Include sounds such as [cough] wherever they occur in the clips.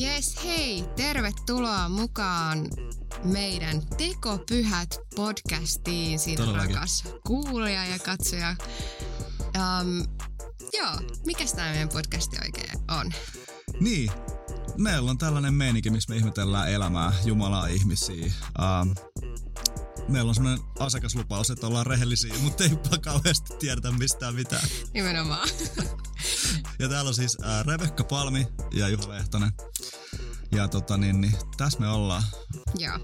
Yes, hei! Tervetuloa mukaan meidän Tekopyhät podcastiin, sinä Todellakin. rakas kuulija ja katsoja. Um, joo, mikä tämä meidän podcasti oikein on? Niin, meillä on tällainen meininki, missä me ihmetellään elämää, Jumalaa, ihmisiä. Um, meillä on semmoinen asiakaslupaus, että ollaan rehellisiä, mutta ei [laughs] kauheasti tiedetä mistään mitään. Nimenomaan. Ja täällä on siis äh, Rebekka Palmi ja Juha Lehtonen. Ja tota niin, niin tässä me ollaan. joo.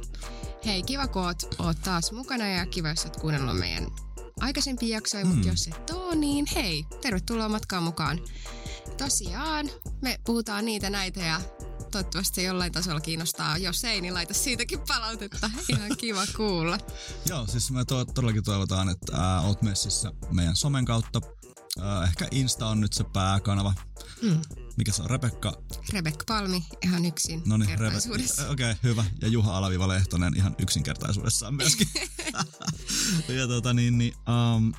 Hei, kiva kun oot, oot taas mukana ja kiva, jos oot kuunnellut meidän aikaisempia jaksoja, mm. mutta jos et oo, niin hei, tervetuloa matkaan mukaan. Tosiaan, me puhutaan niitä näitä ja toivottavasti jollain tasolla kiinnostaa. Jos ei, niin laita siitäkin palautetta. Ihan kiva kuulla. [laughs] Joo, siis me to- todellakin toivotaan, että äh, oot messissä meidän somen kautta. Äh, ehkä Insta on nyt se pääkanava. Mm. Mikä se on? Rebekka Rebekka Palmi ihan yksin No niin, kertaisuudessa. [laughs] Okei, okay, hyvä. Ja Juha Alaviva Lehtonen ihan yksinkertaisuudessaan myöskin. [laughs] ja tota niin, niin, um,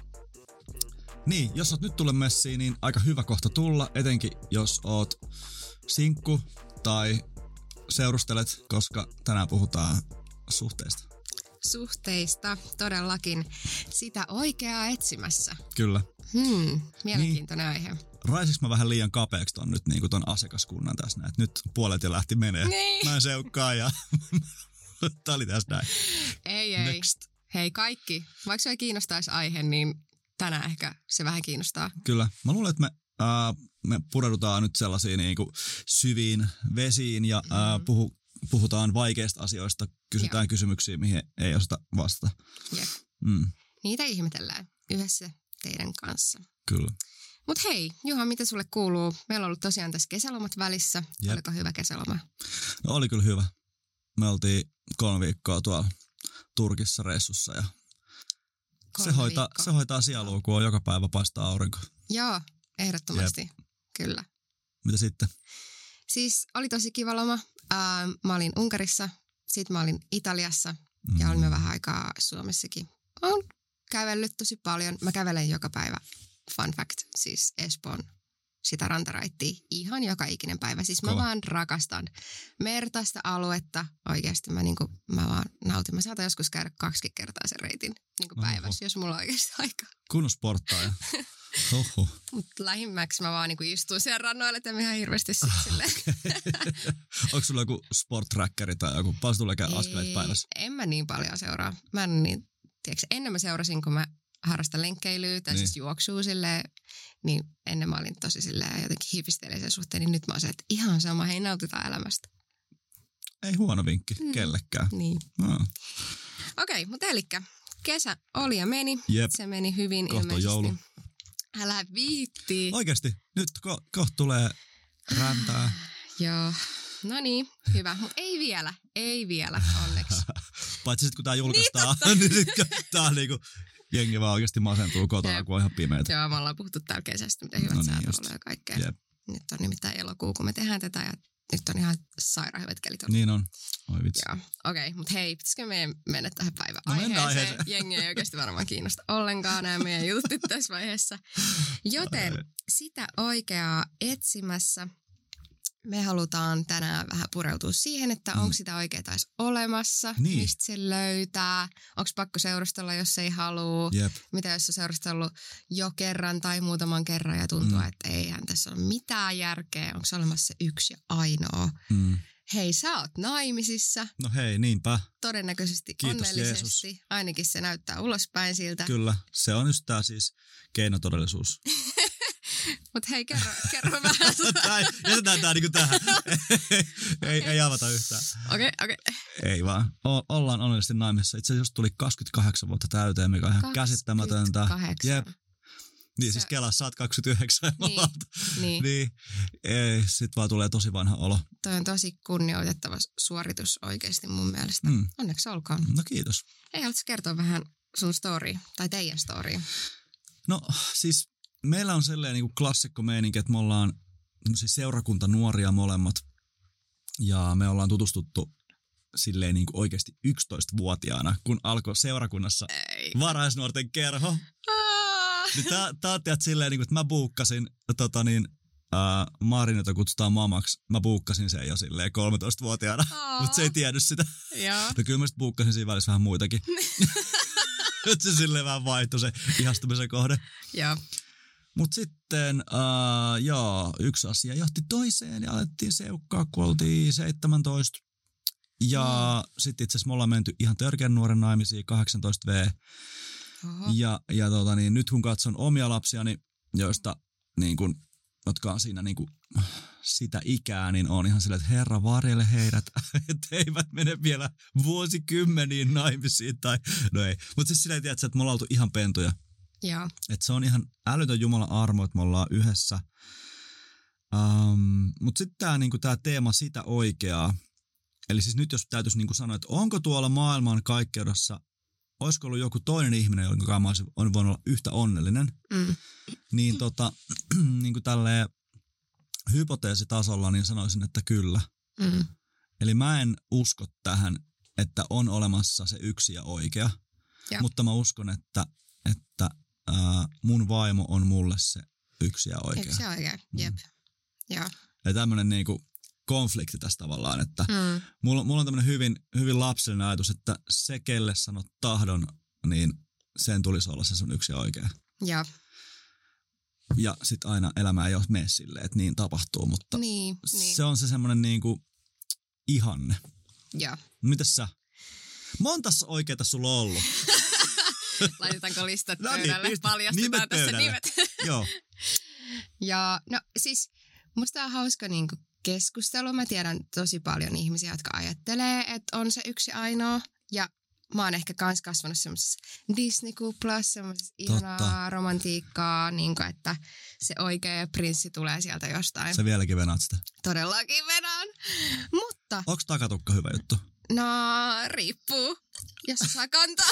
niin, jos oot nyt tullut messiin, niin aika hyvä kohta tulla, etenkin jos oot sinkku tai seurustelet, koska tänään puhutaan suhteista. Suhteista todellakin sitä oikeaa etsimässä. Kyllä. Hmm, mielenkiintoinen niin. aihe. Raisiks mä vähän liian kapeaksi ton nyt niin ton asiakaskunnan tässä näin, nyt puolet jo lähti menee. Niin. Mä en seukkaa ja [laughs] tää oli tässä näin. Ei, ei. Next. Hei kaikki, vaikka se ei kiinnostaisi aihe, niin tänään ehkä se vähän kiinnostaa. Kyllä. Mä luulen, että me, ää, me pureudutaan nyt sellaisiin niin kuin syviin vesiin ja ää, Mm. puhu, puhutaan vaikeista asioista, kysytään Joo. kysymyksiä, mihin ei osata vastata. Jep. Mm, Niitä ihmetellään yhdessä teidän kanssa. kyllä. Mutta hei, Juha, mitä sulle kuuluu? Meillä on ollut tosiaan tässä kesälomat välissä. Jep. Oliko hyvä kesäloma? No oli kyllä hyvä. Me oltiin kolme viikkoa tuolla Turkissa reissussa ja se Kolme hoitaa, viikkoa. se hoitaa sielua, kun on joka päivä paistaa aurinko. Joo, ehdottomasti. Kyllä. Mitä sitten? Siis oli tosi kiva loma. Ää, mä olin Unkarissa, sitten mä olin Italiassa ja Mm. olimme vähän aikaa Suomessakin. Olen kävellyt tosi paljon. Mä kävelen joka päivä. Fun fact, siis Espoon sitä rantaraittia ihan joka ikinen päivä. Siis mä Kova. vaan rakastan mertaista aluetta. Oikeasti mä, niinku, mä vaan nautin. Mä saatan joskus käydä kaksi kertaa sen reitin niinku päivässä, jos mulla on oikeasti aikaa. Kunnon sporttaaja. [laughs] Oho. Mutta lähimmäksi mä vaan niinku istun siellä rannoilla, että ihan hirveästi sit silleen. [laughs] Onko sulla joku sport trackeri tai joku? Paljon tulee askeleet Ei, päivässä? En mä niin paljon seuraa. Mä en niin, tiedätkö, ennen mä seurasin, kun mä harrastan lenkkeilyä tai Niin. siis juoksua silleen, niin ennen mä olin tosi silleen jotenkin hiipistelee sen suhteen, niin nyt mä oon se, että ihan sama, hei nautitaan elämästä. Ei huono vinkki Mm. kellekään. Niin. No. Okei, mutta elikkä kesä oli ja meni. Jep. Se meni hyvin Kohta ilmeisesti. joulu. Älä viitti. Oikeesti, nyt ko- kohta tulee räntää. [sighs] Joo. No niin, hyvä. Mutta ei vielä, ei vielä, onneksi. [laughs] Paitsi sitten kun tää julkaistaan, niin, [laughs] niin sit tää on niinku, jengi vaan oikeasti masentuu kotona, Jep. kun on ihan pimeetä. Joo, me ollaan puhuttu täällä kesästä, miten hyvät No niin, säät ja kaikkea. Jep. Nyt on nimittäin elokuu, kun me tehdään tätä ja nyt on ihan sairaan hyvät kelit. Niin on. Oi vitsi. Joo, okei, okay, mutta hei, pitäisikö meidän mennä tähän päivään No aiheeseen. [laughs] Jengi ei oikeasti varmaan kiinnosta ollenkaan nämä meidän jutut tässä vaiheessa. Joten sitä oikeaa etsimässä me halutaan tänään vähän pureutua siihen, että Mm. onko sitä edes olemassa, Niin. mistä se löytää, onko pakko seurustella, jos ei halua, Jep. mitä jos on seurustellut jo kerran tai muutaman kerran ja tuntuu, Mm. että eihän tässä ole mitään järkeä, onko olemassa se yksi ja ainoa. Mm. Hei, sä oot naimisissa, No hei, niinpä. todennäköisesti Kiitos, onnellisesti. Ainakin se näyttää ulospäin siltä. Kyllä. Se on just tää siis keinotodellisuus. [laughs] Mutta hei, kerro, kerro vähän. [laughs] tai jätetään tää niinku tähän. [laughs] ei, ei avata yhtään. Okei, okei. Ei vaan. O- ollaan onnellisesti naimissa. Itse asiassa tuli 28 vuotta täyteen, mikä on ihan käsittämätöntä. 28. Jep. Niin siis Kela, sä oot 29. me Niin. Niin, niin. Ei, sit vaan tulee tosi vanha olo. toi on tosi kunnioitettava suoritus oikeasti mun mielestä. Mm. Onneksi olkoon. No kiitos. Ei haluatko kertoa vähän sun story tai teidän story? No siis meillä on sellainen niin klassikko meininki, että me ollaan tämmöisiä seurakunta nuoria molemmat. Ja me ollaan tutustuttu silleen niin kuin oikeasti 11-vuotiaana, kun alkoi seurakunnassa Ei. varaisnuorten kerho. Niin tää, tää on tiedät, silleen, niin kuin, että mä buukkasin tota niin, Marin, jota kutsutaan mamaksi, mä buukkasin sen jo silleen 13-vuotiaana, Aa. mutta se ei tiennyt sitä. Joo. No kyllä mä sit buukkasin siinä välissä vähän muitakin. [laughs] Nyt se silleen vähän vaihtui se ihastumisen kohde. Joo. Mutta sitten, uh, joo, yksi asia johti toiseen ja alettiin seukkaa, kun oltiin 17. Ja mm. sitten itse asiassa me ollaan menty ihan törkeän nuoren naimisiin, 18V. Oho. Ja, ja tota, niin, nyt kun katson omia lapsiani, joista niin kun, jotka on siinä niin kun, sitä ikää, niin on ihan silleen, että herra varjele heidät, [laughs] että eivät mene vielä vuosikymmeniin naimisiin. Tai, no ei, mutta siis silleen, tiedätkö, että me ollaan oltu ihan pentuja. Joo. Että se on ihan älytön Jumalan armo, että me ollaan yhdessä. Um, Mutta sitten tämä niinku, tää teema sitä oikeaa. Eli siis nyt jos täytyisi niinku sanoa, että onko tuolla maailman kaikkeudessa, olisiko ollut joku toinen ihminen, jonka kanssa mä olisin on voinut olla yhtä onnellinen, Mm. niin tota, [clears throat] niinku tälleen hypoteesitasolla niin sanoisin, että kyllä. Mm. Eli mä en usko tähän, että on olemassa se yksi ja oikea, Joo. mutta mä uskon, että, että ää, mun vaimo on mulle se yksi ja oikea. Eikö se oikein? Jep. Joo. Ja tämmöinen niinku konflikti tässä tavallaan, että Mm. mulla, mulla on tämmöinen hyvin, hyvin lapsellinen ajatus, että se, kelle sanot tahdon, niin sen tulisi olla se sun yksi ja oikea. Joo. Ja sitten aina elämä ei ole mene silleen, että niin tapahtuu, mutta Niin, niin. se on se semmoinen niinku ihanne. Joo. Mitäs sä? Montas oikeeta sulla on ollut? [laughs] [laughs] Laitetaanko listat No niin, pöydälle? Paljastetaan nimet tässä pöydälle. nimet. [laughs] Joo. Ja no siis musta on hauska niinku keskustelu. Mä tiedän tosi paljon ihmisiä, jotka ajattelee, että on se yksi ainoa. Ja mä oon ehkä kans kasvanut semmoisessa Disney-kuplassa, semmoisessa ihanaa romantiikkaa, niin kuin, että se oikea prinssi tulee sieltä jostain. Sä vieläkin venaat sitä. Todellakin vedän. Mutta Onks takatukka hyvä juttu? No riippuu, jos saa kantaa.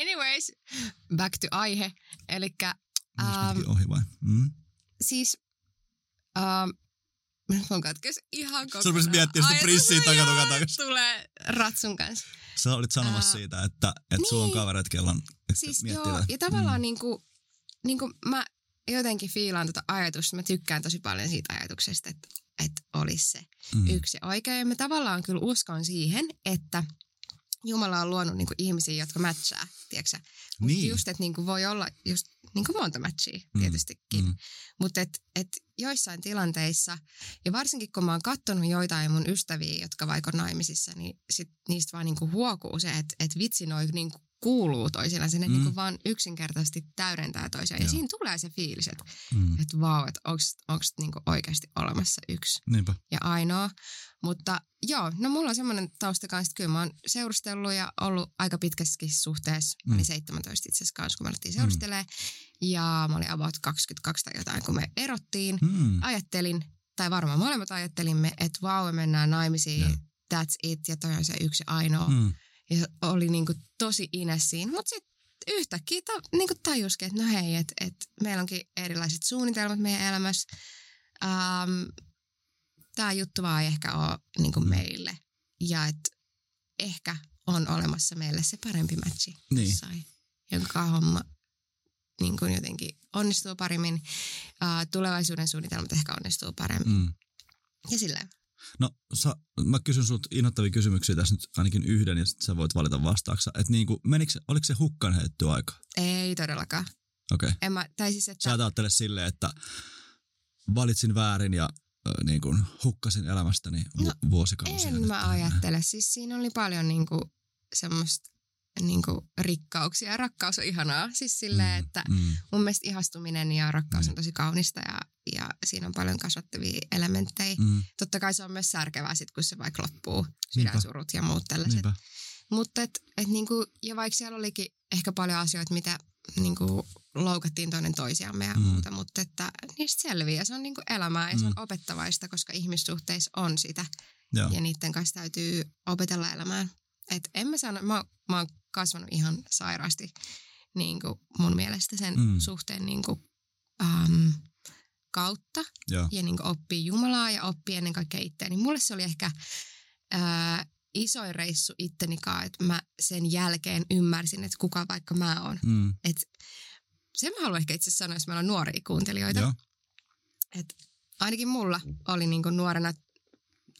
Anyways, back to aihe. Um, ähm, ohi vai? Mm. siis ähm, mun katkes ihan kokonaan. rupesit miettimään sitä takatukan takaisin. Tulee ratsun kanssa. Sä olit sanomassa Ää, siitä, että, että sulla on niin. kavereet, kello on, että Siis joo, ja tavallaan mm. niinku, niinku mä jotenkin fiilaan tota ajatusta. Mä tykkään tosi paljon siitä ajatuksesta, että, että olisi se Mm. yksi oikea. Ja mä tavallaan kyllä uskon siihen, että Jumala on luonut niinku ihmisiä, jotka matchaa, tiedätkö Niin. just, että niinku voi olla just niinku monta matchia Mm, tietystikin. mm. Mutta et, et joissain tilanteissa, ja varsinkin kun mä oon kattonut joitain mun ystäviä, jotka vaikka on naimisissa, niin sit niistä vaan niinku huokuu se, että et vitsi noi niinku kuuluu toisilleen. Ne Mm. niinku vaan yksinkertaisesti täydentää toisiaan. Ja siinä tulee se fiilis, että Mm. et vau, että onko niinku oikeasti olemassa yksi Niinpä. ja ainoa. Mutta joo, no mulla on semmoinen tausta kanssa, että kyllä mä oon seurustellut ja ollut aika pitkässäkin suhteessa. Mä olin Mm. 17 itse asiassa kanssa, kun me alettiin seurustelemaan. Ja mä olin about 22 tai jotain, kun me erottiin. Mm. Ajattelin, tai varmaan molemmat ajattelimme, että vau, me mennään naimisiin, Joo. that's it, ja toi on se yksi ainoa. Mm. Ja oli niinku tosi ines siinä. Mutta sitten yhtäkkiä ta, niinku tajuskin, että no hei, että et meillä onkin erilaiset suunnitelmat meidän elämässä. Ähm, Tämä juttu vaan ei ehkä ole niinku Mm. meille. Ja että ehkä on olemassa meille se parempi matchi Niin. jossain, jonka homma niin kuin jotenkin onnistuu paremmin. Uh, tulevaisuuden suunnitelmat ehkä onnistuu paremmin. Mm. Ja silleen. No, sa, mä kysyn sut innoittavia kysymyksiä tässä nyt ainakin yhden ja sitten sä voit valita vastauksa. Että niinku, menikö, se- oliko se hukkaan heitetty aika? Ei todellakaan. Okei. Okay. En mä, tai siis, että... Sä ajattele silleen, että valitsin väärin ja niin kuin hukkasin elämästäni vu- No, vuosikausia. En nyt mä ajattele. Siis siinä oli paljon niinku semmoista niinku rikkauksia ja rakkaus on ihanaa. Siis silleen, Mm, että mm, mun mielestä ihastuminen ja rakkaus Mm. on tosi kaunista ja, ja siinä on paljon kasvattavia elementtejä. mm, Totta kai se on myös särkevää sit, kun se vaikka loppuu, sydänsurut ja muut tällaiset. niinpä. Mutta et, et niinku, ja vaikka siellä olikin ehkä paljon asioita, mitä niinku loukattiin toinen toisiamme ja Mm. mm. muuta, mutta että niistä selviää. Se on niinku elämää ja se on Mm. opettavaista, koska ihmissuhteissa on sitä Joo. ja niiden kanssa täytyy opetella elämään. Et en mä sano, mä, mä oon kasvanut ihan sairaasti niin kuin mun mielestä sen Mm. suhteen niin kuin, um, kautta Joo. ja niin kuin oppii Jumalaa ja oppii ennen kaikkea itseäni. Mulle se oli ehkä ää, isoin reissu ittenikaan, että mä sen jälkeen ymmärsin, että kuka vaikka mä oon. Mm. Et sen mä haluan ehkä itse sanoa, jos meillä on nuoria kuuntelijoita. Joo. Et ainakin mulla oli niinku nuorena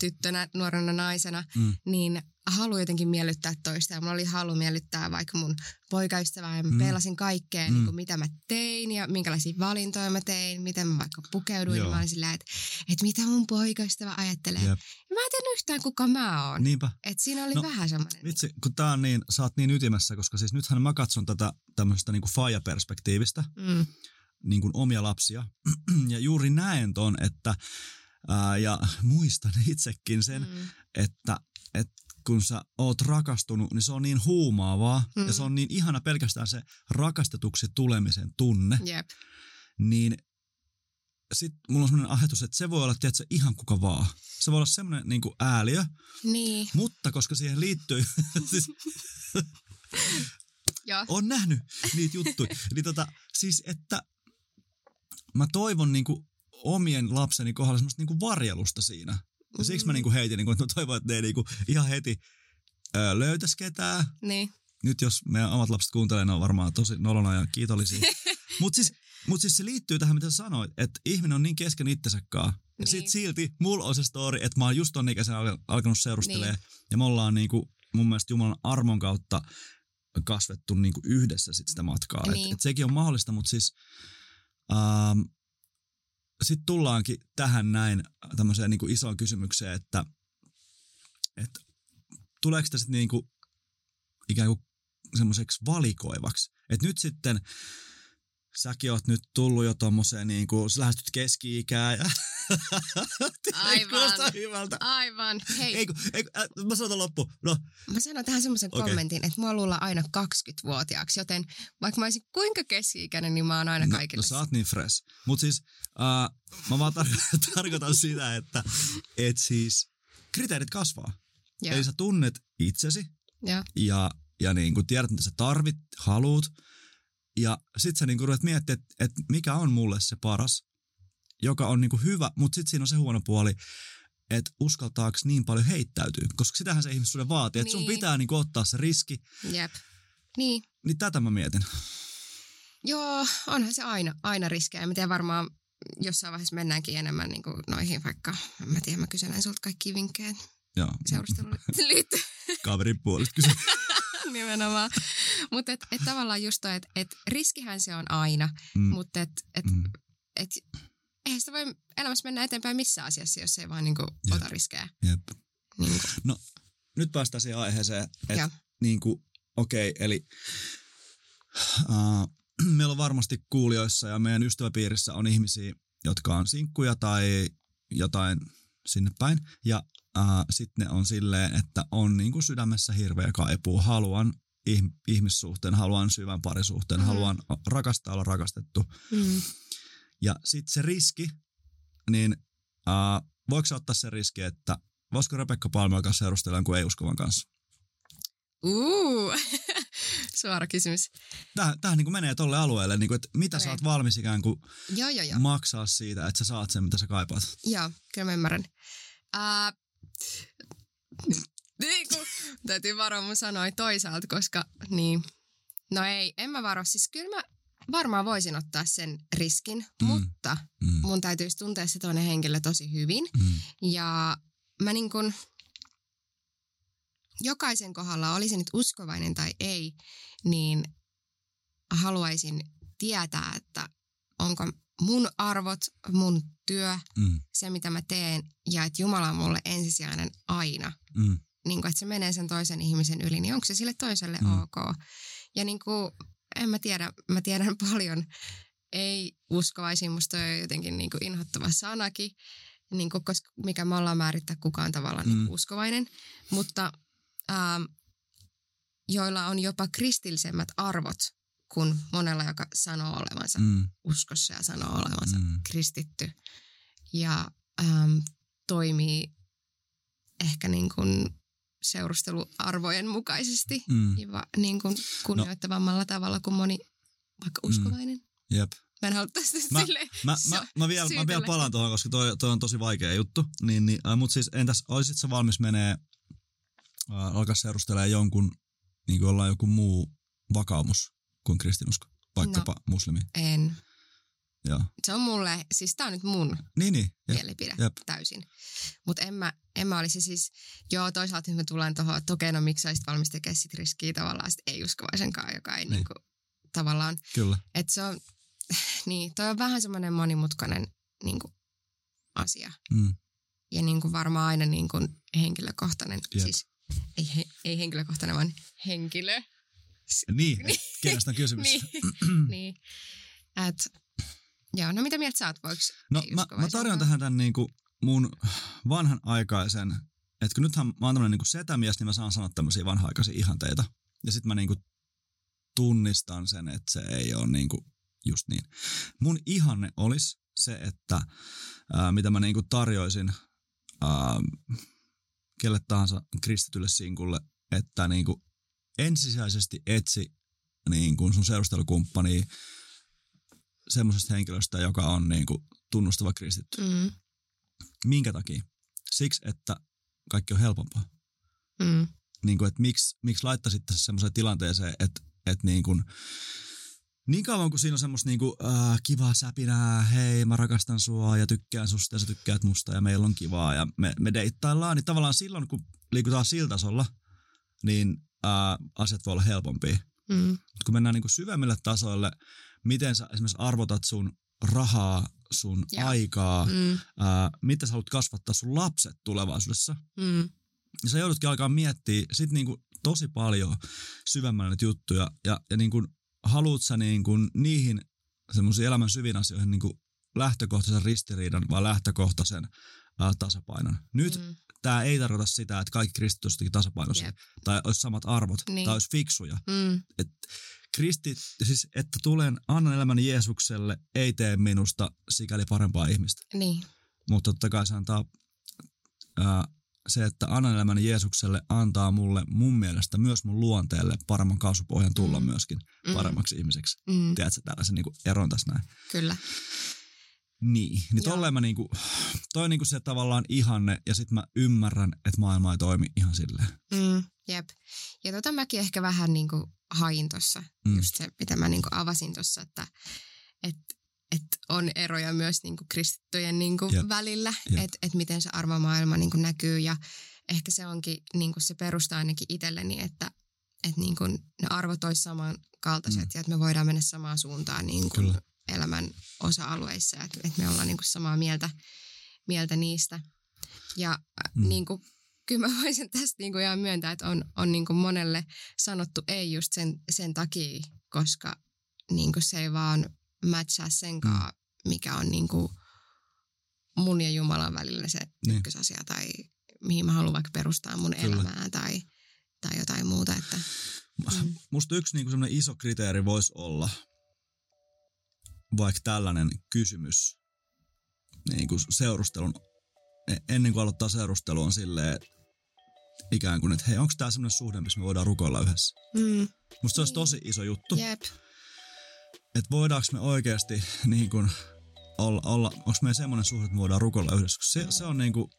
tyttönä, nuorena naisena, Mm. niin halu jotenkin miellyttää toista. Ja mulla oli halu miellyttää vaikka mun poikaystävää ja mä Mm. pelasin kaikkea, Mm. niin kuin mitä mä tein ja minkälaisia valintoja mä tein, miten mä vaikka pukeuduin. Joo. Niin mä olin silleen, että, että mitä mun poikaystävä ajattelee. Jep. Ja mä en tiedä yhtään, kuka mä oon. Niinpä. Et siinä oli No, vähän semmoinen. Vitsi, kun tää on niin, sä oot niin ytimessä, koska siis nythän mä katson tätä tämmöistä niinku faija-perspektiivistä, Mm, niin kuin omia lapsia. [clears throat] ja juuri näen ton, että ää, ja muistan itsekin sen, mm, että, että kun sä oot rakastunut, niin se on niin huumaavaa mm. ja se on niin ihana pelkästään se rakastetuksi tulemisen tunne, jep. niin sit mulla on semmoinen ajatus, että se voi olla tiedätkö, ihan kuka vaan. Se voi olla semmoinen niin kuin ääliö, Niin, mutta koska siihen liittyy, [laughs] siis on nähnyt niitä juttuja, [laughs] niin tota, siis että mä toivon niin kuin omien lapseni kohdalla semmoista niin kuin varjelusta siinä. Ja siksi mä Mm. niin kuin heitin, niin kuin, että mä toivon, että ne ei niin kuin ihan heti ö, löytäisi ketään. Niin, Nyt jos meidän omat lapset kuuntelee, ne on varmaan tosi nolona ja kiitollisia. [laughs] Mutta siis, mut siis se liittyy tähän, mitä sanoit, että ihminen on niin kesken itsensäkaan. Ja Niin. sit silti mulla on se story, että mä oon just ton ikäisen al- alkanut seurustelemaan. Niin. Ja me ollaan niinku, mun mielestä Jumalan armon kautta kasvettu niinku yhdessä sit sitä matkaa. Niin. Et, et sekin on mahdollista, mutta siis ähm, sitten tullaankin tähän näin tämmöiseen niinku isoon kysymykseen, että et, tuleeko sitä sitten niinku ikään kuin semmoiseksi valikoivaksi. Että nyt sitten säkin oot nyt tullut jo tommoseen niin kuin, sä lähestyt keski-ikää ja [laughs] Aivan. Hyvältä. aivan. Hei, Ei, kun, ei, kun, äh, mä sanon loppu. No, Mä sanon tähän semmoisen Okei. kommentin, että mua luullaan aina 20-vuotiaaksi, joten vaikka mä olisin kuinka keski-ikäinen, niin mä oon aina no, kaikille. no sä oot niin fresh. Mut siis äh, mä vaan tar- [laughs] tarkoitan sitä, että et siis kriteerit kasvaa. Joo, Eli sä tunnet itsesi joo, ja, ja niin kuin tiedät, mitä sä tarvit, haluut. Ja sit sä niin kuin ruvet miettimään, että, että mikä on mulle se paras, joka on niin kuin hyvä, mutta sit siinä on se huono puoli, että uskaltaako niin paljon heittäytyy, koska sitähän se ihmisyyden vaatii, että sun Niin. pitää niin kuin ottaa se riski, jep. Niin, niin tätä mä mietin. joo, onhan se aina, aina riskejä. Mä tiedän varmaan jossain vaiheessa mennäänkin enemmän niin kuin noihin vaikka, en mä tiedä, mä kyselen sulta kaikki vinkkejä Joo, seurusteluun liittyen kaverin puolesta kysy. [laughs] nimenomaan. [laughs] Mutta et, et tavallaan just toi, että et riskihän se on aina, Mm, mutta et, et, mm, et, eihän sitä voi elämässä mennä eteenpäin missään asiassa, jos ei vaan niinku Jep. ota riskejä. jep. Niinku. Nyt päästään siihen aiheeseen, että niin kuin, okei, okay, eli uh, [clears throat] meillä on varmasti kuulijoissa ja meidän ystäväpiirissä on ihmisiä, jotka on sinkkuja tai jotain sinne päin. Ja sitten ne on silleen, että on niin kuin sydämessä hirveä kaipuu. Haluan ihm- ihmissuhteen, haluan syvän parisuhteen, mm. haluan rakastaa olla rakastettu. Mm. Ja sitten se riski, niin uh, voiko sä ottaa se riski, että voisiko Rebekka Palmel kanssa seurustella jonkun ei-uskovan kanssa? Uh, [laughs] [laughs] suora kysymys. Tähän, tähän niin kuin menee tolle alueelle, niin kuin, että mitä okay. sä oot valmis ikään kuin Joo, joo, joo. maksaa siitä, että sä saat sen, mitä sä kaipaat. Joo, kyllä mä ymmärrän. Uh, [laughs] niin kuin, täytyy varoa mun sanoi toisaalta, koska niin. No ei, en mä varo. Siis kyllä mä varmaan voisin ottaa sen riskin, Mm. mutta Mm. mun täytyisi tuntea se toinen henkilö tosi hyvin. Mm. Ja mä niin kun, jokaisen kohdalla, olisi nyt uskovainen tai ei, niin haluaisin tietää, että onko mun arvot, mun työ, Mm. se mitä mä teen ja että Jumala on mulle ensisijainen aina. Mm. Niin kun, että se menee sen toisen ihmisen yli, niin onko se sille toiselle Mm. ok? Ja niin kuin, en mä tiedä, mä tiedän [laughs] paljon ei uskovaisiin, musta on jotenkin niin kuin inhottava sanakin, niin kuin, koska mikä me ollaan määrittää kukaan tavallaan Mm. mm. niin uskovainen, mutta ähm, joilla on jopa kristillisemmät arvot kuin monella, joka sanoo olevansa mm. Mm. uskossa ja sanoo olevansa mm. Mm. kristitty ja ähm, toimii ehkä niin kuin seurusteluarvojen mukaisesti Mm. ja niin kuin kunnioittavammalla tavalla kuin moni vaikka uskovainen. Mm. Jep. Mä en halua tästä Mä- silleen Mä, so- mä, mä, vielä, mä vielä palaan tuohon, koska toi, toi on tosi vaikea juttu. Niin, niin, äh, Mutta siis entäs, olisit sä valmis menee alkaa seurustelemaan jonkun, niin kuin ollaan joku muu vakaumus kuin kristinusko, vaikkapa no. muslimi. En. Joo. Se on mulle, siis tää on nyt mun Niin, niin. Jep. mielipide Jep. täysin. Mutta en mä, en mä olisi siis, joo toisaalta nyt mä tulen tuohon, että okei no miksi olisit valmis tekemään sit riskiä tavallaan sit ei-uskovaisenkaan, joka ei Niin. niin. niinku, tavallaan, Kyllä. että se on, [sighs] niin toi on vähän semmoinen monimutkainen niinku, asia. Mm. Ja niinku varmaan aina niinku henkilökohtainen, Jep. siis ei, he, ei henkilökohtainen, vaan henkilö. Niin, et kenestä on [laughs] kysymys. niin, [clears throat] niin. Et, joo, no mitä mieltä sä oot, voiko No mä, mä tarjoan tähän tämän niinku mun vanhan aikaisen, että kun nythän mä oon tämmönen niinku setämies, niin mä saan sanoa tämmöisiä vanha-aikaisia ihanteita. Ja sit mä niinku tunnistan sen, että se ei ole niinku just niin. Mun ihanne olisi se, että ää, mitä mä niinku tarjoisin ää, kelle tahansa kristitylle sinkulle, että niinku ensisijaisesti etsi niin kuin sun seurustelukumppania semmoisesta henkilöstä, joka on niin kuin tunnustava kristitty. Mm, Minkä takia? Siksi, että kaikki on helpompaa. mm, Niin kuin, että miksi, miksi laittaisitte se semmoiseen tilanteeseen, että, että niin kuin, niin kauan kuin siinä on semmoista niin kuin, äh, kivaa säpinää, hei mä rakastan sua ja tykkään susta ja sä tykkäät musta ja meillä on kivaa ja me, me deittaillaan, niin tavallaan silloin kun liikutaan sillä tasolla, niin äh, asiat voi olla helpompia. mm, kun mennään niin kuin syvemmille tasoille, miten sä esimerkiksi arvotat sun rahaa, sun Joo. aikaa, mm, ää, miten sä haluat kasvattaa sun lapset tulevaisuudessa. mm, Ja sä joudutkin alkaa miettiä sit niinku tosi paljon syvemmälle juttuja ja, ja niinku, haluut sä niinku niihin semmoisiin elämän syviin asioihin niinku lähtökohtaisen ristiriidan, vaan lähtökohtaisen ää, tasapainon. Nyt mm, tämä ei tarkoita sitä, että kaikki kristityt tasapainoisia Jep. tai olisi samat arvot Niin. tai olisi fiksuja. mm, Kristit, siis että tulen, annan elämäni Jeesukselle, ei tee minusta sikäli parempaa ihmistä. niin, Mutta totta kai se antaa, ää, se, että annan elämäni Jeesukselle, antaa mulle mun mielestä myös mun luonteelle paremman kasvupohjan tulla Mm. myöskin Mm. paremmaksi ihmiseksi. mm, Tiedätkö tällaisen niin eron tässä näin? kyllä. Niin, niin tolleen mä niinku, toi on niinku se tavallaan ihanne ja sit mä ymmärrän, että maailma ei toimi ihan silleen. Mm, jep. Ja tota mäkin ehkä vähän niin kuin hain tuossa, Mm. mm. just se, mitä mä niin kuin avasin tuossa, että et, et on eroja myös niin kuin kristittyjen niin kuin Jep. välillä, että et miten se arvomaailma niin kuin näkyy ja ehkä se onkin niin kuin se perusta ainakin itselleni, että et niin kuin ne arvot olisi samankaltaiset Mm. ja että me voidaan mennä samaan suuntaan niin kuin Kyllä. elämän osa-alueissa, että et me ollaan niin kuin samaa mieltä, mieltä niistä. Ja mm. niin kuin, kyllä mä voisin tästä niin kuin ihan myöntää, että on, on niin kuin monelle sanottu ei just sen, sen takia, koska niin kuin se ei vaan matchaa senkaan, mikä on niin kuin mun ja Jumalan välillä se Niin. niin. ykkösasia tai mihin mä haluan vaikka perustaa mun Kyllä. Elämää tai, tai jotain muuta. Että, mm. Musta yksi niinku semmoinen iso kriteeri voisi olla vaikka tällainen kysymys niin kuin seurustelun, e- ennen kuin aloittaa seurustelu on silleen, että ikään kuin, että hei, onko tämä semmoinen suhde, missä me voidaan rukoilla yhdessä? Mm. Musta se olisi tosi iso juttu, Jep. Että voidaanko me oikeasti [laughs] niin kuin olla, olla onko meillä semmoinen suhde, että me voidaan rukoilla yhdessä, koska se, se on niin kuin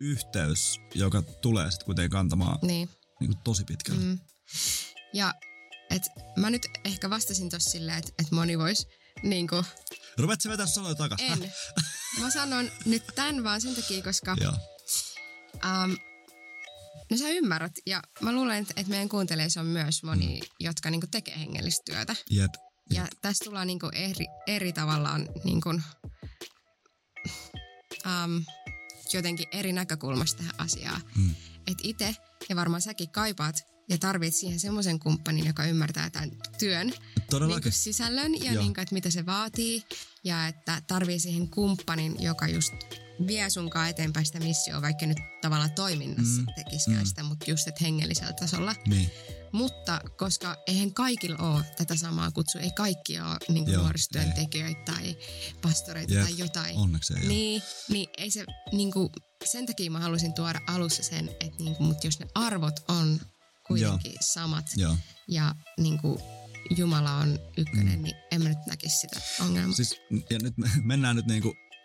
yhteys, joka tulee sitten kuitenkin kantamaan Niin. niin kuin tosi pitkälle. Mm. Ja et mä nyt ehkä vastasin tuossa silleen, että et moni voisi niin kuin, Rupeatko vetää sanoja takas? en. Mä sanon nyt tämän vaan sen takia, koska Joo. um, no sä ymmärrät. Ja mä luulen, että, meidän kuuntelijoissa on myös moni, mm. jotka niin kuin, tekee hengellistä työtä. Jep. Ja tässä tullaan niin kuin, eri, eri tavallaan niin kuin, um, jotenkin eri näkökulmasta tähän asiaan. Mm. Että itse, ja varmaan säkin kaipaat, ja tarvit siihen semmoisen kumppanin, joka ymmärtää tämän työn niin Todellakin. kuin sisällön ja Joo. niin kuin, että mitä se vaatii. Ja että tarvii siihen kumppanin, joka just vie sunkaan eteenpäin sitä missioa, vaikka nyt tavallaan toiminnassa Mm, tekisikään mm. sitä, mutta just että hengellisellä tasolla. Niin. Mutta koska eihän kaikilla ole tätä samaa kutsua, ei kaikki ole niin kuin Joo, nuorisotyöntekijöitä tai pastoreita Jep, tai jotain. Onneksi ei ole. Niin, niin ei se, niin kuin, sen takia mä halusin tuoda alussa sen, että niin kuin, mutta jos ne arvot on kuitenkin Joo. samat Joo. ja niin kuin, Jumala on ykkönen, mm. niin en mä nyt näkisi sitä ongelmaa. Siis, ja nyt me mennään nyt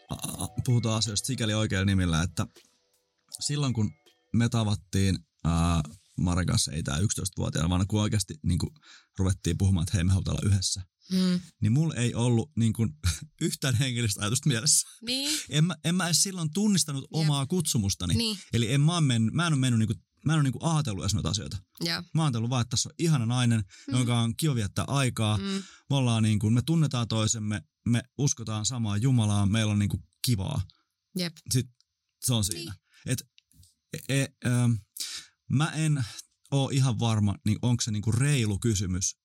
a- a- puhutaan asioista sikäli oikealla nimillä, että silloin kun me tavattiin ää, Maren kanssa ei tää 11-vuotiaana, vaan kun oikeasti niin kuin, ruvettiin puhumaan, että hei me halutaan olla yhdessä, Mm. niin mulla ei ollut niin kuin, [laughs] yhtään hengellistä ajatusta mielessä. Niin, En mä, en mä edes silloin tunnistanut Jep. omaa kutsumustani. niin, Eli en mä, mennyt, mä en ole mennyt niinku, mä en ole niinku ajatellut edes noita asioita. joo. Mä oon ajatellut vaan, että tässä on ihana nainen, Mm. jonka on kiva viettää aikaa. Mm. Me ollaan niinku, me tunnetaan toisemme, me uskotaan samaa Jumalaa, meillä on niinku kivaa. Jep. Se on siinä. Niin. Et, e, e, ähm, mä en oo ihan varma, niin onko se niinku reilu kysymys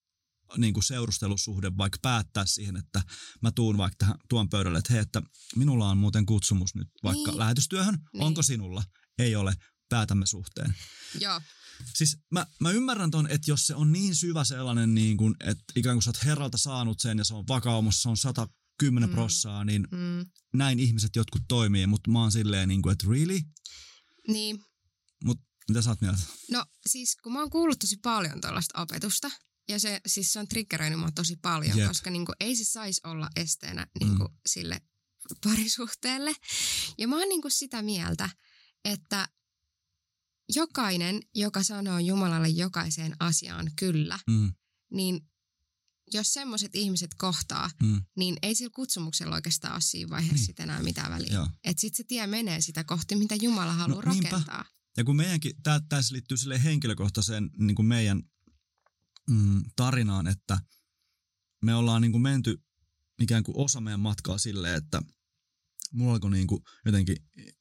niinku seurustelusuhde vaikka päättää siihen, että mä tuun vaikka tähän, tuon pöydälle, että hei, että minulla on muuten kutsumus nyt vaikka Niin. niin. lähetystyöhön. Niin. Niin. Onko sinulla? Ei ole. Päätämme suhteen. Joo, Siis mä, mä ymmärrän ton, että jos se on niin syvä sellainen, niin kun, että ikään kuin sä oot herralta saanut sen ja se on vakaumus, se on 110 Mm. prossaa, niin mm. näin ihmiset jotkut toimii, mutta mä oon silleen niin kuin, että really? niin. Mitä sä oot mieltä? No siis kun mä oon kuullut tosi paljon tällaista opetusta, ja se, siis se on triggeröinyt mua tosi paljon, Jep. koska niin kuin, ei se saisi olla esteenä niin kuin, Mm. sille parisuhteelle. Ja mä oon niin kuin, sitä mieltä, että jokainen, joka sanoo Jumalalle jokaiseen asiaan kyllä, Mm, niin jos semmoiset ihmiset kohtaa, mm, niin ei sillä kutsumuksella oikeastaan ole siinä vaiheessa Niin. sit enää mitään väliä. Että sitten se tie menee sitä kohti, mitä Jumala haluaa No, niinpä. Ja kun meidänkin, tässä liittyy sille henkilökohtaiseen niin kuin meidän mm, tarinaan, että me ollaan niin kuin menty ikään kuin osa meidän matkaa silleen, että mulla alkoi niin kuin jotenkin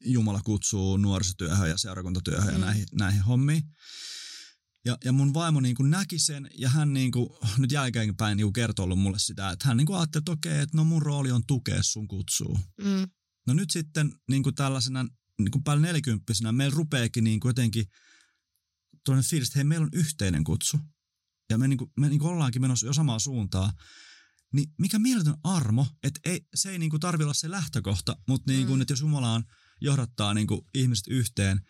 Jumala kutsuu nuorisotyöhön ja seurakuntatyöhön mm. Ja näihin, näihin hommiin. Ja, ja mun vaimo niin kuin näki sen ja hän niin kuin, nyt jälkeenpäin niin kertoi mulle sitä, että hän niin kuin ajatteli, että okei, että no mun rooli on tukea sun kutsuu. Mm, No nyt sitten niin kuin tällaisena niin kuin päälle nelikymppisenä meillä rupeekin niin kuin jotenkin tuollainen fiilis, että hei, meillä on yhteinen kutsu. Ja me, niin kuin, me niin kuin ollaankin menossa jo samaa suuntaa. Niin mikä mieletön armo, että ei, se ei niin kuin tarvi olla se lähtökohta, mutta niin kuin, Mm. että jos Jumalaan johdattaa niin kuin ihmiset yhteen,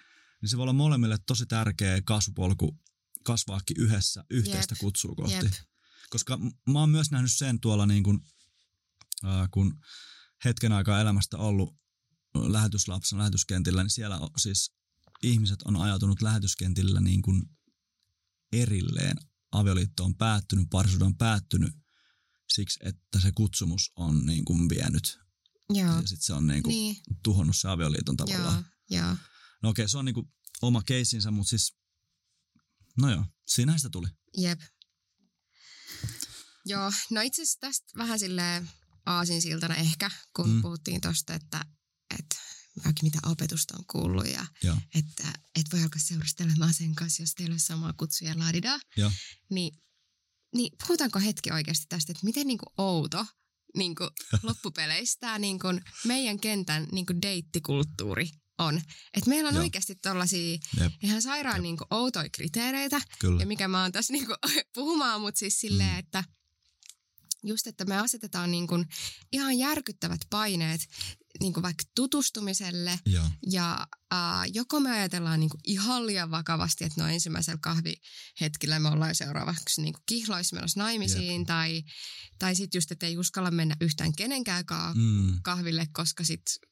niin se voi olla molemmille tosi tärkeä kasvupolku kasvaakin yhdessä yhteistä Jep. kutsua kohti. jep. Koska mä oon myös nähnyt sen tuolla niin kuin, ää, kun hetken aikaa elämästä ollut lähetyslapsen lähetyskentillä, niin siellä on, siis ihmiset on ajautunut lähetyskentillä niin kuin erilleen. Avioliitto on päättynyt, parisuhde on päättynyt siksi, että se kutsumus on niin kuin vienyt. Joo. Ja sitten se on niin kuin Niin, tuhonnut se avioliiton tavallaan. joo, joo. No okei, se on niin kuin oma keissinsä, mutta siis, no joo, siinähän sitä tuli. Jep. Joo, no itse asiassa tästä vähän silleen aasinsiltana ehkä, kun mm. Puhuttiin tosta, että, että vaikka mitä opetusta on kuullut ja Joo. että et voi alkaa seurustelemaan sen kanssa, jos teillä on sama kutsu ja laadidaa. Joo. Niin, niin puhutaanko hetki oikeasti tästä, että miten niinku outo niinku [laughs] loppupeleissä tämä niinku meidän kentän niinku deittikulttuuri on. Että meillä on Joo. oikeasti tollaisia Jep, ihan sairaan Jep. niinku outoja kriteereitä, kyllä. ja mikä mä oon tässä niinku [laughs] puhumaan, mutta siis silleen, Mm. että just, että me asetetaan niinku ihan järkyttävät paineet niinku vaikka tutustumiselle Joo. ja äh, joko me ajatellaan niinku ihan liian vakavasti, että no ensimmäisellä kahvihetkellä me ollaan seuraavaksi niinku kihloissa menossa naimisiin tai, tai sitten just, että ei uskalla mennä yhtään kenenkään Mm, kahville, koska sitten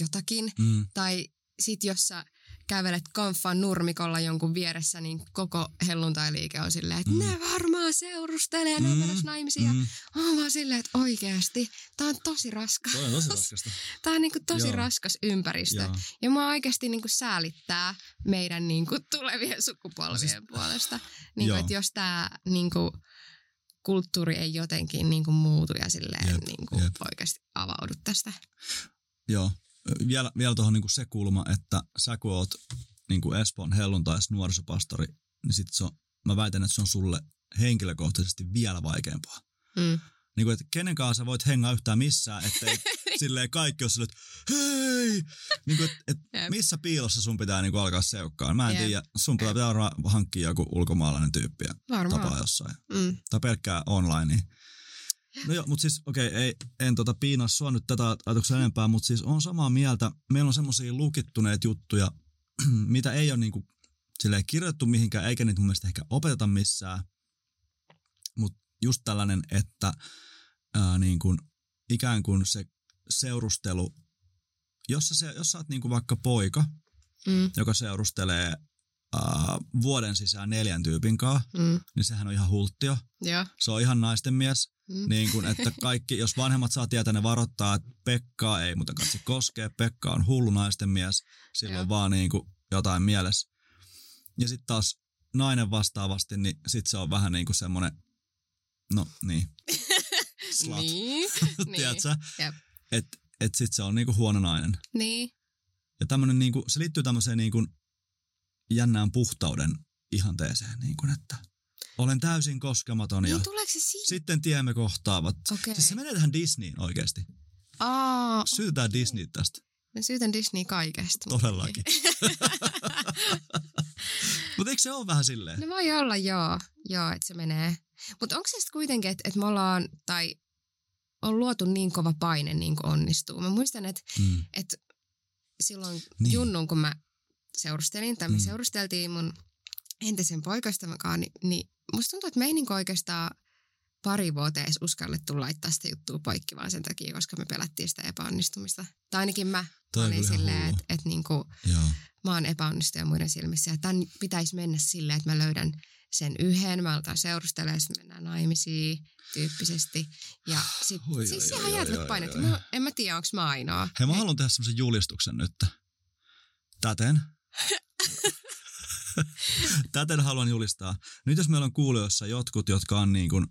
jotakin. mm, Tai sit jos sä kävelet konfan nurmikolla jonkun vieressä, niin koko helluntailiike on silleen, että Mm. ne varmaan seurustelee ne on Mm, menossa naimisiin. Mm. Ja oon vaan silleen, että oikeasti, tää on tosi raskas. Toi on tosi raskasta. [laughs] Tää on niinku tosi Joo. raskas ympäristö. Joo. Ja mä oikeasti niinku säälittää meidän niinku tulevien sukupolvien siis, puolesta. Niinku, Joo. että jos tämä niinku, kulttuuri ei jotenkin niinku, muutu ja silleen Jep, niinku, jep. oikeasti avaudu tästä. Joo. Vielä, vielä tuohon niinku se kulma, että sä kun oot niinku Espoon helluntais nuorisopastori, niin sit se on, mä väitän, että se on sulle henkilökohtaisesti vielä vaikeampaa. Mm. Niin kuin, että kenen kanssa sä voit hengaa yhtään missään, ettei [laughs] silleen kaikki ole silleen, että hei! Niin kuin, et, et Jep. missä piilossa sun pitää niin kuin alkaa seukkaan? Mä en Jep. tiedä, sun pitää, pitää hankkia joku ulkomaalainen tyyppi ja Varmaan. tapaa jossain. Mm. Tai pelkkää online. No joo, mutta siis okei, okay, ei, en tota piinaa sua nyt tätä ajatuksia enempää, mutta siis on samaa mieltä. Meillä on semmoisia lukittuneita juttuja, [clears throat] mitä ei ole niinku silleen kirjoitettu mihinkään, eikä niitä mun mielestä ehkä opeteta missään. Mutta just tällainen, että ää, niin kuin, ikään kuin se seurustelu, jos sä, se, jos sä oot niin kuin vaikka poika, Mm. joka seurustelee uh, vuoden sisään neljän tyypin kanssa, Mm. niin sehän on ihan hulttio. Joo. Se on ihan naisten mies. Mm. Niin kuin, että kaikki, jos vanhemmat saa tietää, ne varoittaa, että Pekkaa ei muuten katso koskea. Pekka on hullu naisten mies. On vaan niin kuin jotain mielessä. Ja sitten taas nainen vastaavasti, niin sitten se on vähän niin kuin semmoinen, no niin, [laughs] slut. Niin. [laughs] niin. Tiedätkö? Jep. Että et sitten se on niin kuin huono nainen. Niin. Ja tämmönen niin kuin, se liittyy tämmöiseen niin kuin jännään puhtauden ihanteeseen, niin kuin, että olen täysin koskematon ja Niin tuleeko se siitä? sitten tiemme kohtaavat. Okei. Siis se menee tähän Disneyin oikeasti. Aa, Syytetään Disney tästä. mä syytän Disney kaikesta. Todellakin. [laughs] Mutta eikö se ole vähän silleen? No voi olla, joo. Joo, että se menee. Mutta onko se sitten kuitenkin, että, että me ollaan, tai on luotu niin kova paine niin kuin onnistuu. Mä muistan, että, Mm. että silloin Niin. Junnun, kun mä seurustelin, tai me Mm. seurusteltiin mun entisen kanssa, niin, niin musta tuntuu, että me ei niin oikeastaan pari vuotta edes uskallettu laittaa sitä juttua poikki vaan sen takia, koska me pelättiin sitä epäonnistumista. Tai ainakin mä Toi olin silleen, että, niin kuin, Joo. mä oon epäonnistuja muiden silmissä. Ja tämän pitäisi mennä silleen, että mä löydän sen yhden, mä aletaan seurustelemaan, sitten mennään naimisiin tyyppisesti. Ja sit, Oi, siis oi, ihan oi, jäätävät oi, painet. oi, Mä, en mä tiedä, onko mä ainoa. Hei, mä haluan tehdä semmoisen julistuksen nyt. Täten. [laughs] [laughs] Täten haluan julistaa. Nyt jos meillä on kuulijoissa jotkut, jotka on niin kuin,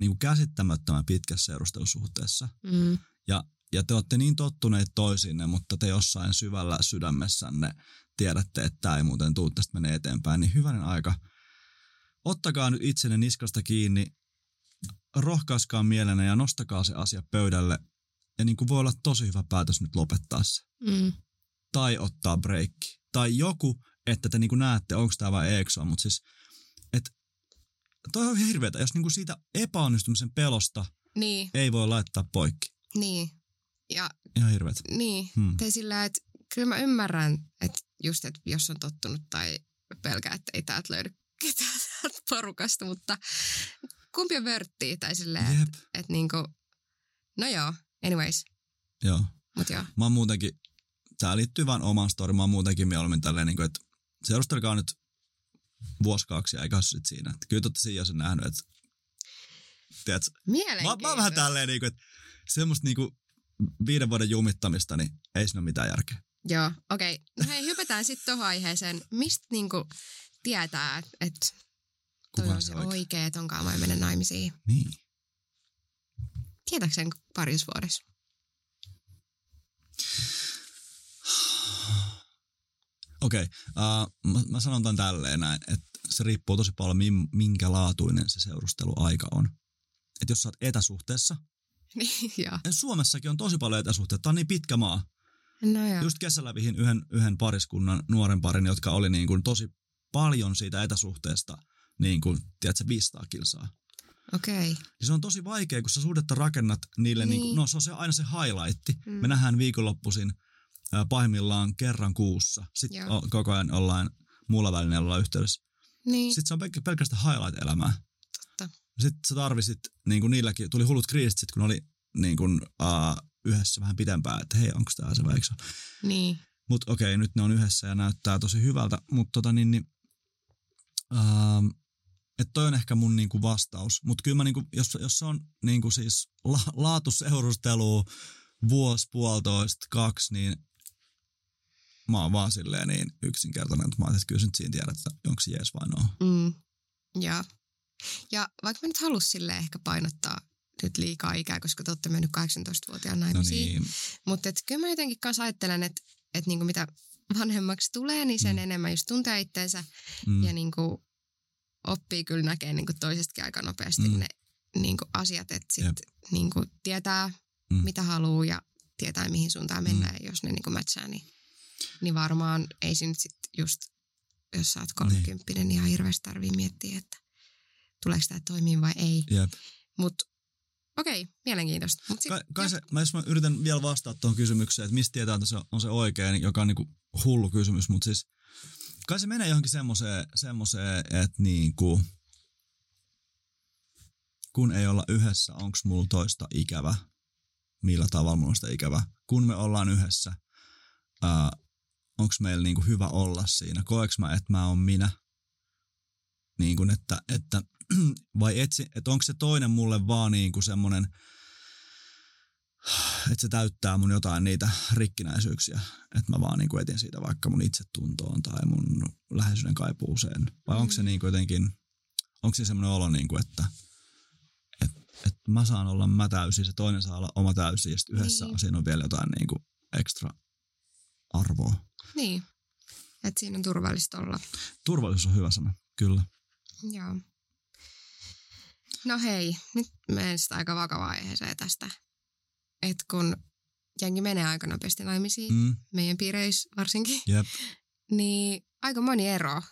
niin kuin käsittämättömän pitkässä seurustelusuhteessa, Mm, ja, ja te olette niin tottuneet toisiinne, mutta te jossain syvällä sydämessänne tiedätte, että tämä ei muuten tuu tästä menee eteenpäin, niin hyvänen aika. Ottakaa nyt itsenne niskasta kiinni, rohkaiskaa mielenne ja nostakaa se asia pöydälle. Ja niin kuin voi olla tosi hyvä päätös nyt lopettaa se. mm, Tai ottaa breikki. Tai joku, että te niin näette, onko tämä vai eikö ole. Mutta siis, että toi on hirveetä, jos niin kuin siitä epäonnistumisen pelosta niin, ei voi laittaa poikki. niin. Ja Ihan hirveetä. niin, Hmm. tai sillä, että kyllä mä ymmärrän, että just, että jos on tottunut tai pelkää, että ei täältä löydy ketään [laughs] täältä porukasta, mutta kumpi on vörttiä tai silleen, että et niinku, no joo, anyways, Joo. mut joo. Mä oon muutenkin, tää liittyy vaan omaan story, mä oon muutenkin mieluummin tälleen, niin kuin, että seurustelkaa nyt vuosi kaksi ja eikä sit siinä. Että kyllä te olette siinä sen nähnyt, että tiedätkö, mä, Mielenkiintoista. mä oon vähän tälleen, niin kuin, että semmoista niin kuin viiden vuoden jumittamista, niin ei siinä ole mitään järkeä. Joo, okei. Okay. No hei, hypätään sitten tuohon aiheeseen. Mistä niinku tietää, että et toi Kuka on se oikea, että onkaan vai mennä naimisiin? Niin. Tietääkö sen parissa vuodessa? Okei, okay, uh, mä, mä sanon tämän tälleen näin, että se riippuu tosi paljon, min, minkä laatuinen se seurusteluaika on. Että jos sä oot etäsuhteessa, Niin, ja Suomessakin on tosi paljon etäsuhteita, tää on niin pitkä maa. No joo. Just kesällä vihin yhden, yhden pariskunnan nuoren parin, jotka oli niin kuin tosi paljon siitä etäsuhteesta, niin kuin, tiedätkö, 500 kilsaa. Okei. Okay. Ja se on tosi vaikea, kun sä suhdetta rakennat niille, niin. Niin kuin, no se on se, aina se highlightti. Mm. Me nähdään viikonloppuisin äh, pahimmillaan kerran kuussa. Sitten Joo. koko ajan ollaan muulla välineellä ollaan yhteydessä. Niin, Sitten se on pelk- pelkästään highlight-elämää. totta. Sitten sä tarvisit, niin kuin niilläkin, tuli hullut kriisit sit, kun oli niin kuin, uh, yhdessä vähän pitempään, että hei, onko tämä se vai eikö? Niin. Mutta okei, nyt ne on yhdessä ja näyttää tosi hyvältä. Mutta tota niin, niin ähm, että toi on ehkä mun niinku vastaus. Mutta kyllä mä niinku, jos, jos se on niinku siis la, laatuseurustelu vuosi, puolitoista, kaksi, niin mä oon vaan silleen niin yksinkertainen, että mä ajattelin, että kyllä sä nyt siinä tiedät, että onko se jees vai no. Mm. Ja, ja vaikka mä nyt halus sille ehkä painottaa nyt liikaa ikää, koska te olette mennyt 18-vuotiaan No naimisiin. niin, Mutta kyllä mä jotenkin kanssa ajattelen, että et niinku mitä vanhemmaksi tulee, niin sen Mm. mm. enemmän just tuntee itteensä mm, ja niinku oppii kyllä näkee niinku toisestakin aika nopeasti Mm. ne niinku asiat, että sit Jep. niinku tietää, Mm. mm. mitä haluaa ja tietää, mihin suuntaan mennään. Mm. Ja jos ne niinku matchaa, niin, niin varmaan ei se nyt sit just, jos sä oot kolmekymppinen, niin ihan hirveästi tarvii miettiä, että tuleeko tämä toimii vai ei. jep. Mutta okei, mielenkiintoista. Mut sit, Kai, kai se, mä, jos mä yritän vielä vastata tuohon kysymykseen, että mistä tietää, että se on se oikein, joka on niinku hullu kysymys, mutta siis kai se menee johonkin semmoiseen, semmoiseen että niinku, kun ei olla yhdessä, onko mulla toista ikävä, millä tavalla mulla on sitä ikävä. Kun me ollaan yhdessä, ää, onko meillä niinku hyvä olla siinä, koeks mä, että mä oon minä, niin kuin että, että [clears throat] vai etsi, että onko se toinen mulle vaan niinku semmoinen, että se täyttää mun jotain niitä rikkinäisyyksiä, että mä vaan niinku etin siitä vaikka mun itsetuntoon tai mun läheisyyden kaipuuseen, vai onko se Mm. niinku jotenkin, onko se semmoinen olo niinku, että et, et mä saan olla mä täysin, se toinen saa olla oma täysin ja sitten yhdessä Niin. siinä on vielä jotain niinku ekstra arvoa. Niin. Että siinä on turvallista olla. Turvallisuus on hyvä sana, kyllä. Joo. No hei, nyt menen sitten aika vakavaan aiheeseen tästä. Että kun jengi menee aika nopeasti naimisiin, mm. Meidän piireissä varsinkin, jep. [laughs] niin aika moni ero.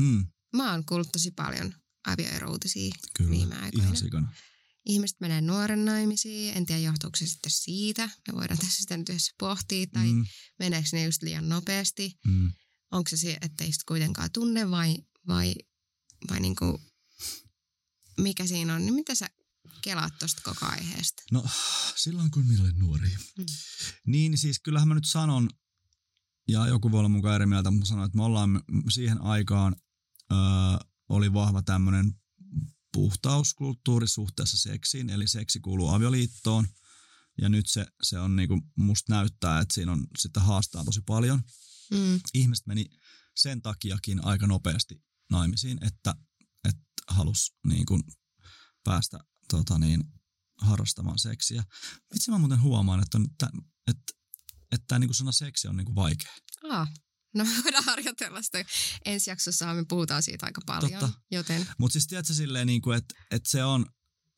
Mm, Mä oon kuullut tosi paljon avioerouutisia viime aikoina. ihan sikana. Ihmiset menee nuoren naimisiin, en tiedä johtuuko se sitten siitä. Me voidaan tässä sitten nyt yhdessä pohtia, tai mm. Meneekö ne just liian nopeasti. mm. Onko se se, että ei sitä kuitenkaan tunne vai, vai, vai niinku, mikä siinä on? Niin mitä sä kelaat tuosta koko aiheesta? No silloin kun minä olin nuori. Mm. Niin siis kyllähän mä nyt sanon, ja joku voi olla mukaan eri mieltä, mutta sanon, että me ollaan siihen aikaan, öö, oli vahva tämmöinen puhtauskulttuuri suhteessa seksiin, eli seksi kuuluu avioliittoon. Ja nyt se, se on niinku, musta näyttää, että siinä on sitä haastaa tosi paljon. Mm. Ihmiset meni sen takiakin aika nopeasti naimisiin, että, että halus niin kuin päästä tota niin, harrastamaan seksiä. Vitsi mä muuten huomaan, että, on, että, että, että tämä niin sana seksi on niin kuin vaikea. Ah. No me voidaan harjoitella sitä. Ensi jaksossa me puhutaan siitä aika paljon, Totta. joten Mutta siis tiedätkö silleen, niin kuin, että, että se on,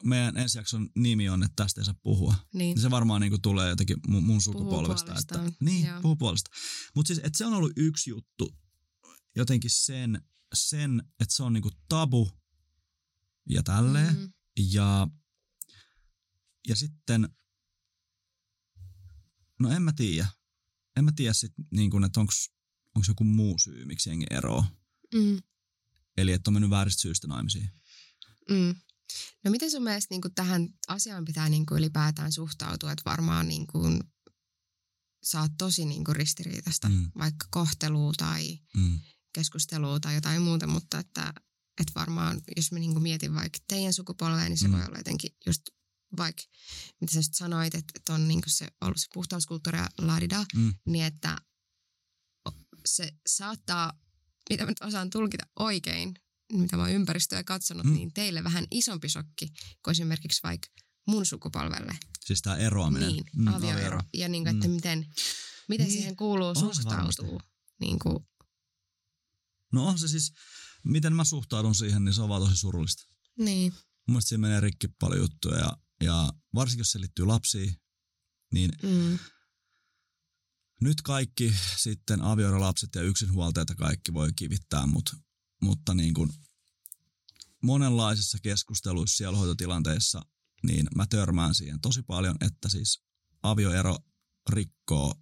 meidän ensi jakson nimi on, että tästä ei saa puhua. niin. Se varmaan niin kuin tulee jotenkin mun, mun sukupolvesta. Että, niin, joo. puhuu puolesta. Mutta siis, että se on ollut yksi juttu, jotenkin sen, sen että se on niin kuin tabu ja tälleen. Mm. Ja, ja sitten, no en mä tiedä. En mä tiedä sit niin kuin, että onko joku muu syy, miksi jengi eroaa. Mm. Eli että on mennyt vääristä syystä naimisiin. Mm. No miten sun mielestä niin tähän asiaan pitää niin ylipäätään suhtautua, että varmaan niin kuin, sä oot tosi niin ristiriitasta, mm. Vaikka kohtelua tai Mm. keskustelua tai jotain muuta, mutta että, että varmaan, jos mä niin mietin vaikka teidän sukupolvea, niin se mm. Voi olla jotenkin just vaikka, mitä sä sanoit, että, että on niin se ollut se puhtauskulttuuri ja laadida, Mm. niin että se saattaa, mitä mä nyt osaan tulkita oikein, mitä mä oon ympäristöä katsonut, mm. Niin teille vähän isompi shokki kuin esimerkiksi vaikka mun sukupolvelle. Siis tämä eroaminen. Niin, Mm, avioero. Ja niin kuin, että Mm. miten, miten Niin, siihen kuuluu suhtautuu. Niin kuin, No on se siis, miten mä suhtaudun siihen, niin se on vaan tosi surullista. niin. Mun mielestä siinä menee rikki paljon juttuja ja, ja varsinkin jos se liittyy lapsiin, niin Mm. Nyt kaikki sitten avioerolapset ja yksinhuoltajat ja kaikki voi kivittää, mut, mutta niin kuin monenlaisissa keskusteluissa sielhoitotilanteissa, niin mä törmään siihen tosi paljon, että siis avioero rikkoo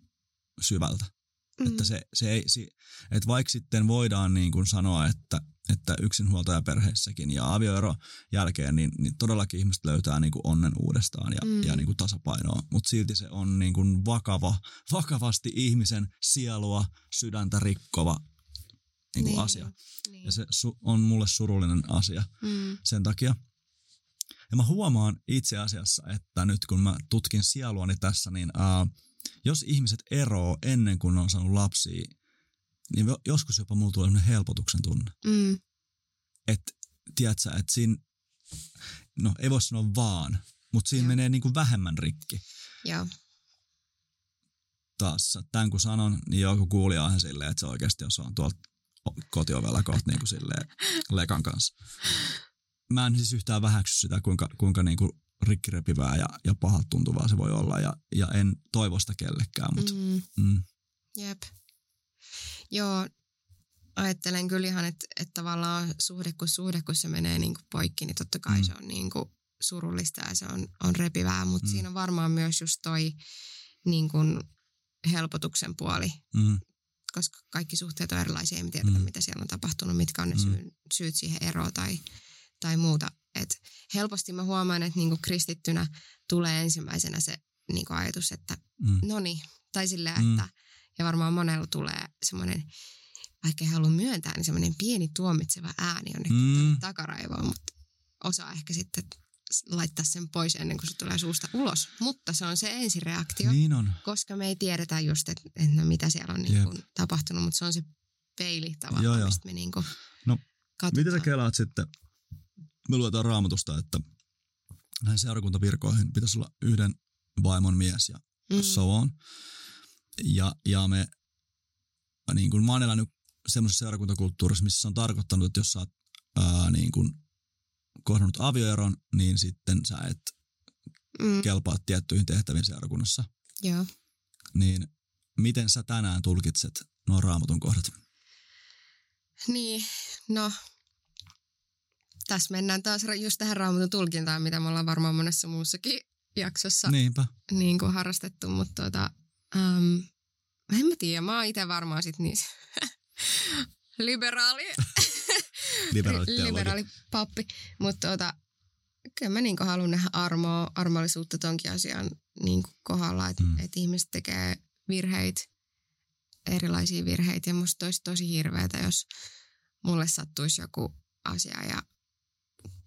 syvältä. Mm. Että, se, se ei, si, että vaikka sitten voidaan niin kuin sanoa, että, että yksinhuoltajaperheessäkin ja avioero jälkeen, niin, niin todellakin ihmiset löytää niin kuin onnen uudestaan ja, Mm. ja niin kuin tasapainoa. Mutta silti se on niin kuin vakava, vakavasti ihmisen sielua, sydäntä rikkova niin kuin asia. Niin. Ja se su, on mulle surullinen asia Mm. sen takia. Ja mä huomaan itse asiassa, että nyt kun mä tutkin sieluani tässä, niin ää, jos ihmiset eroo ennen kuin on saanut lapsia, niin jo- joskus jopa mulla tulee sellainen helpotuksen tunne. Mm. Että tiedätkö, että siinä, no ei voi sanoa vaan, mutta siinä Joo. menee niin kuin vähemmän rikki Joo. taas. Tämän kun sanon, niin joku kuulija on silleen, että se oikeasti on, se on tuolta kotiovella kohta niin kuin silleen lekan kanssa. Mä en siis yhtään vähäksy sitä, kuinka, kuinka niin kuin rikkirepivää ja, ja pahalta tuntuvaa se voi olla. Ja, ja en toivo sitä kellekään, mutta Mm. mm, Jep. Joo, ajattelen kyllä ihan, että, että tavallaan suhde kun suhde, kun se menee niin kuin poikki, niin totta kai Mm. se on niin kuin surullista ja se on, on repivää, mutta Mm. siinä on varmaan myös just toi niin kuin helpotuksen puoli, mm, koska kaikki suhteet on erilaisia, ei tiedetä, Mm. mm. mitä siellä on tapahtunut, mitkä on ne Mm. syy, syyt siihen eroon tai, tai muuta. Et helposti mä huomaan, että niinku kristittynä tulee ensimmäisenä se niinku ajatus, että mm, no niin, tai silleen, Mm. että Ja varmaan monella tulee semmoinen, vaikka ei halua myöntää, niin semmoinen pieni tuomitseva ääni on Mm. takaraivoon, mutta osaa ehkä sitten laittaa sen pois ennen kuin se tulee suusta ulos. Mutta se on se ensireaktio, Niin on. koska me ei tiedetä just, että, että no mitä siellä on niin Jep. kuin tapahtunut, mutta se on se peili tavallaan, Joo, joo. mistä me niin kuin No, katsotaan. Mitä sä kelaat sitten? Me luetaan raamatusta, että näihin seurakuntavirkoihin pitäisi olla yhden vaimon mies ja Mm. so on. Ja, ja me, niin kuin mä oon elänyt semmoisessa seurakuntakulttuurissa, missä se on tarkoittanut, että jos sä oot ää, niin kuin kohdannut avioeron, niin sitten sä et Mm. kelpaa tiettyihin tehtäviin seurakunnassa. Joo. Niin miten sä tänään tulkitset nuo raamatun kohdat? Niin, no tässä mennään taas just tähän raamatun tulkintaan, mitä me ollaan varmaan monessa muussakin jaksossa Niinpä. niin kuin harrastettu, mutta tota, um, en mä tiedä, mä oon itse varmaan sit niin [laughs] liberaali, [laughs] Liberaali pappi, mutta tota, kyllä mä niin haluan nähdä armoa, armollisuutta tonkin asian niin kohdalla, että mm. et ihmiset tekee virheitä, erilaisia virheitä ja musta olisi tosi hirveätä, jos mulle sattuisi joku asia ja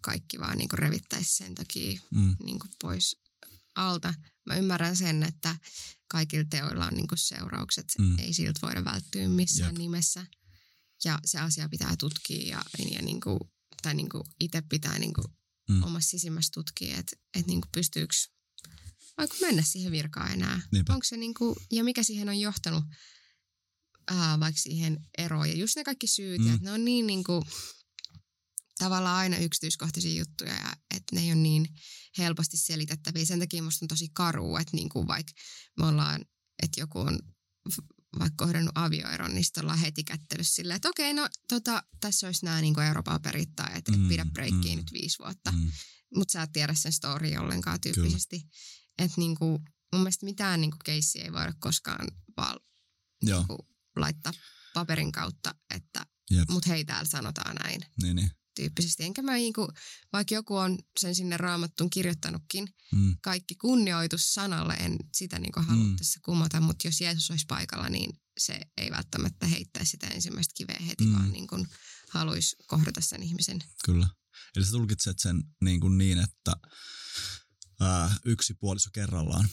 kaikki vaan niin revittäisi sen takia Mm. niin pois alta. Mä ymmärrän sen, että kaikilla teoilla on niin seuraukset. Mm. Ei siltä voida välttyä missään Jep. Nimessä. Ja se asia pitää tutkia ja, ja niin kuin, tai niin kuin itse pitää niin kuin Mm. omassa sisimmässä tutkia, että et niin kuin pystyykö vaikka mennä siihen virkaan enää. Niinpä. Onko se niin kuin, ja mikä siihen on johtanut ää, vaikka siihen eroon. Ja just ne kaikki syyt, Mm. mm. että ne on niin, niin kuin, tavallaan aina yksityiskohtaisia juttuja ja että ne ei ole niin helposti selitettäviä. Sen takia musta on tosi karu, että niin kuin vaikka me ollaan, että joku on vaikka kohdannut avioeron, niin sitten ollaan heti kättelyssä silleen, että okei, no tota, tässä olisi nämä niin Euroopan paperit tai että Mm, et pidä breikkiä mm. nyt viisi vuotta. Mm. Mutta sä et tiedä sen story ollenkaan tyyppisesti. Että niin kuin, mun mielestä mitään niin kuin keissiä ei voida koskaan vaan Joo, niin kuin, laittaa paperin kautta, että jep. mut hei täällä sanotaan näin Niin, niin. Tyyppisesti. Enkä mä niinku, vaikka joku on sen sinne raamattuun kirjoittanutkin, Mm. kaikki kunnioitus sanalle, en sitä niinku halua Mm. mm. tässä kumota, mutta jos Jeesus olisi paikalla, niin se ei välttämättä heittäisi sitä ensimmäistä kiveä heti, Mm. vaan niinku haluaisi kohdata sen ihmisen. Kyllä. Eli sä tulkitset sen niin, kuin niin että ää, yksi puoliso kerrallaan.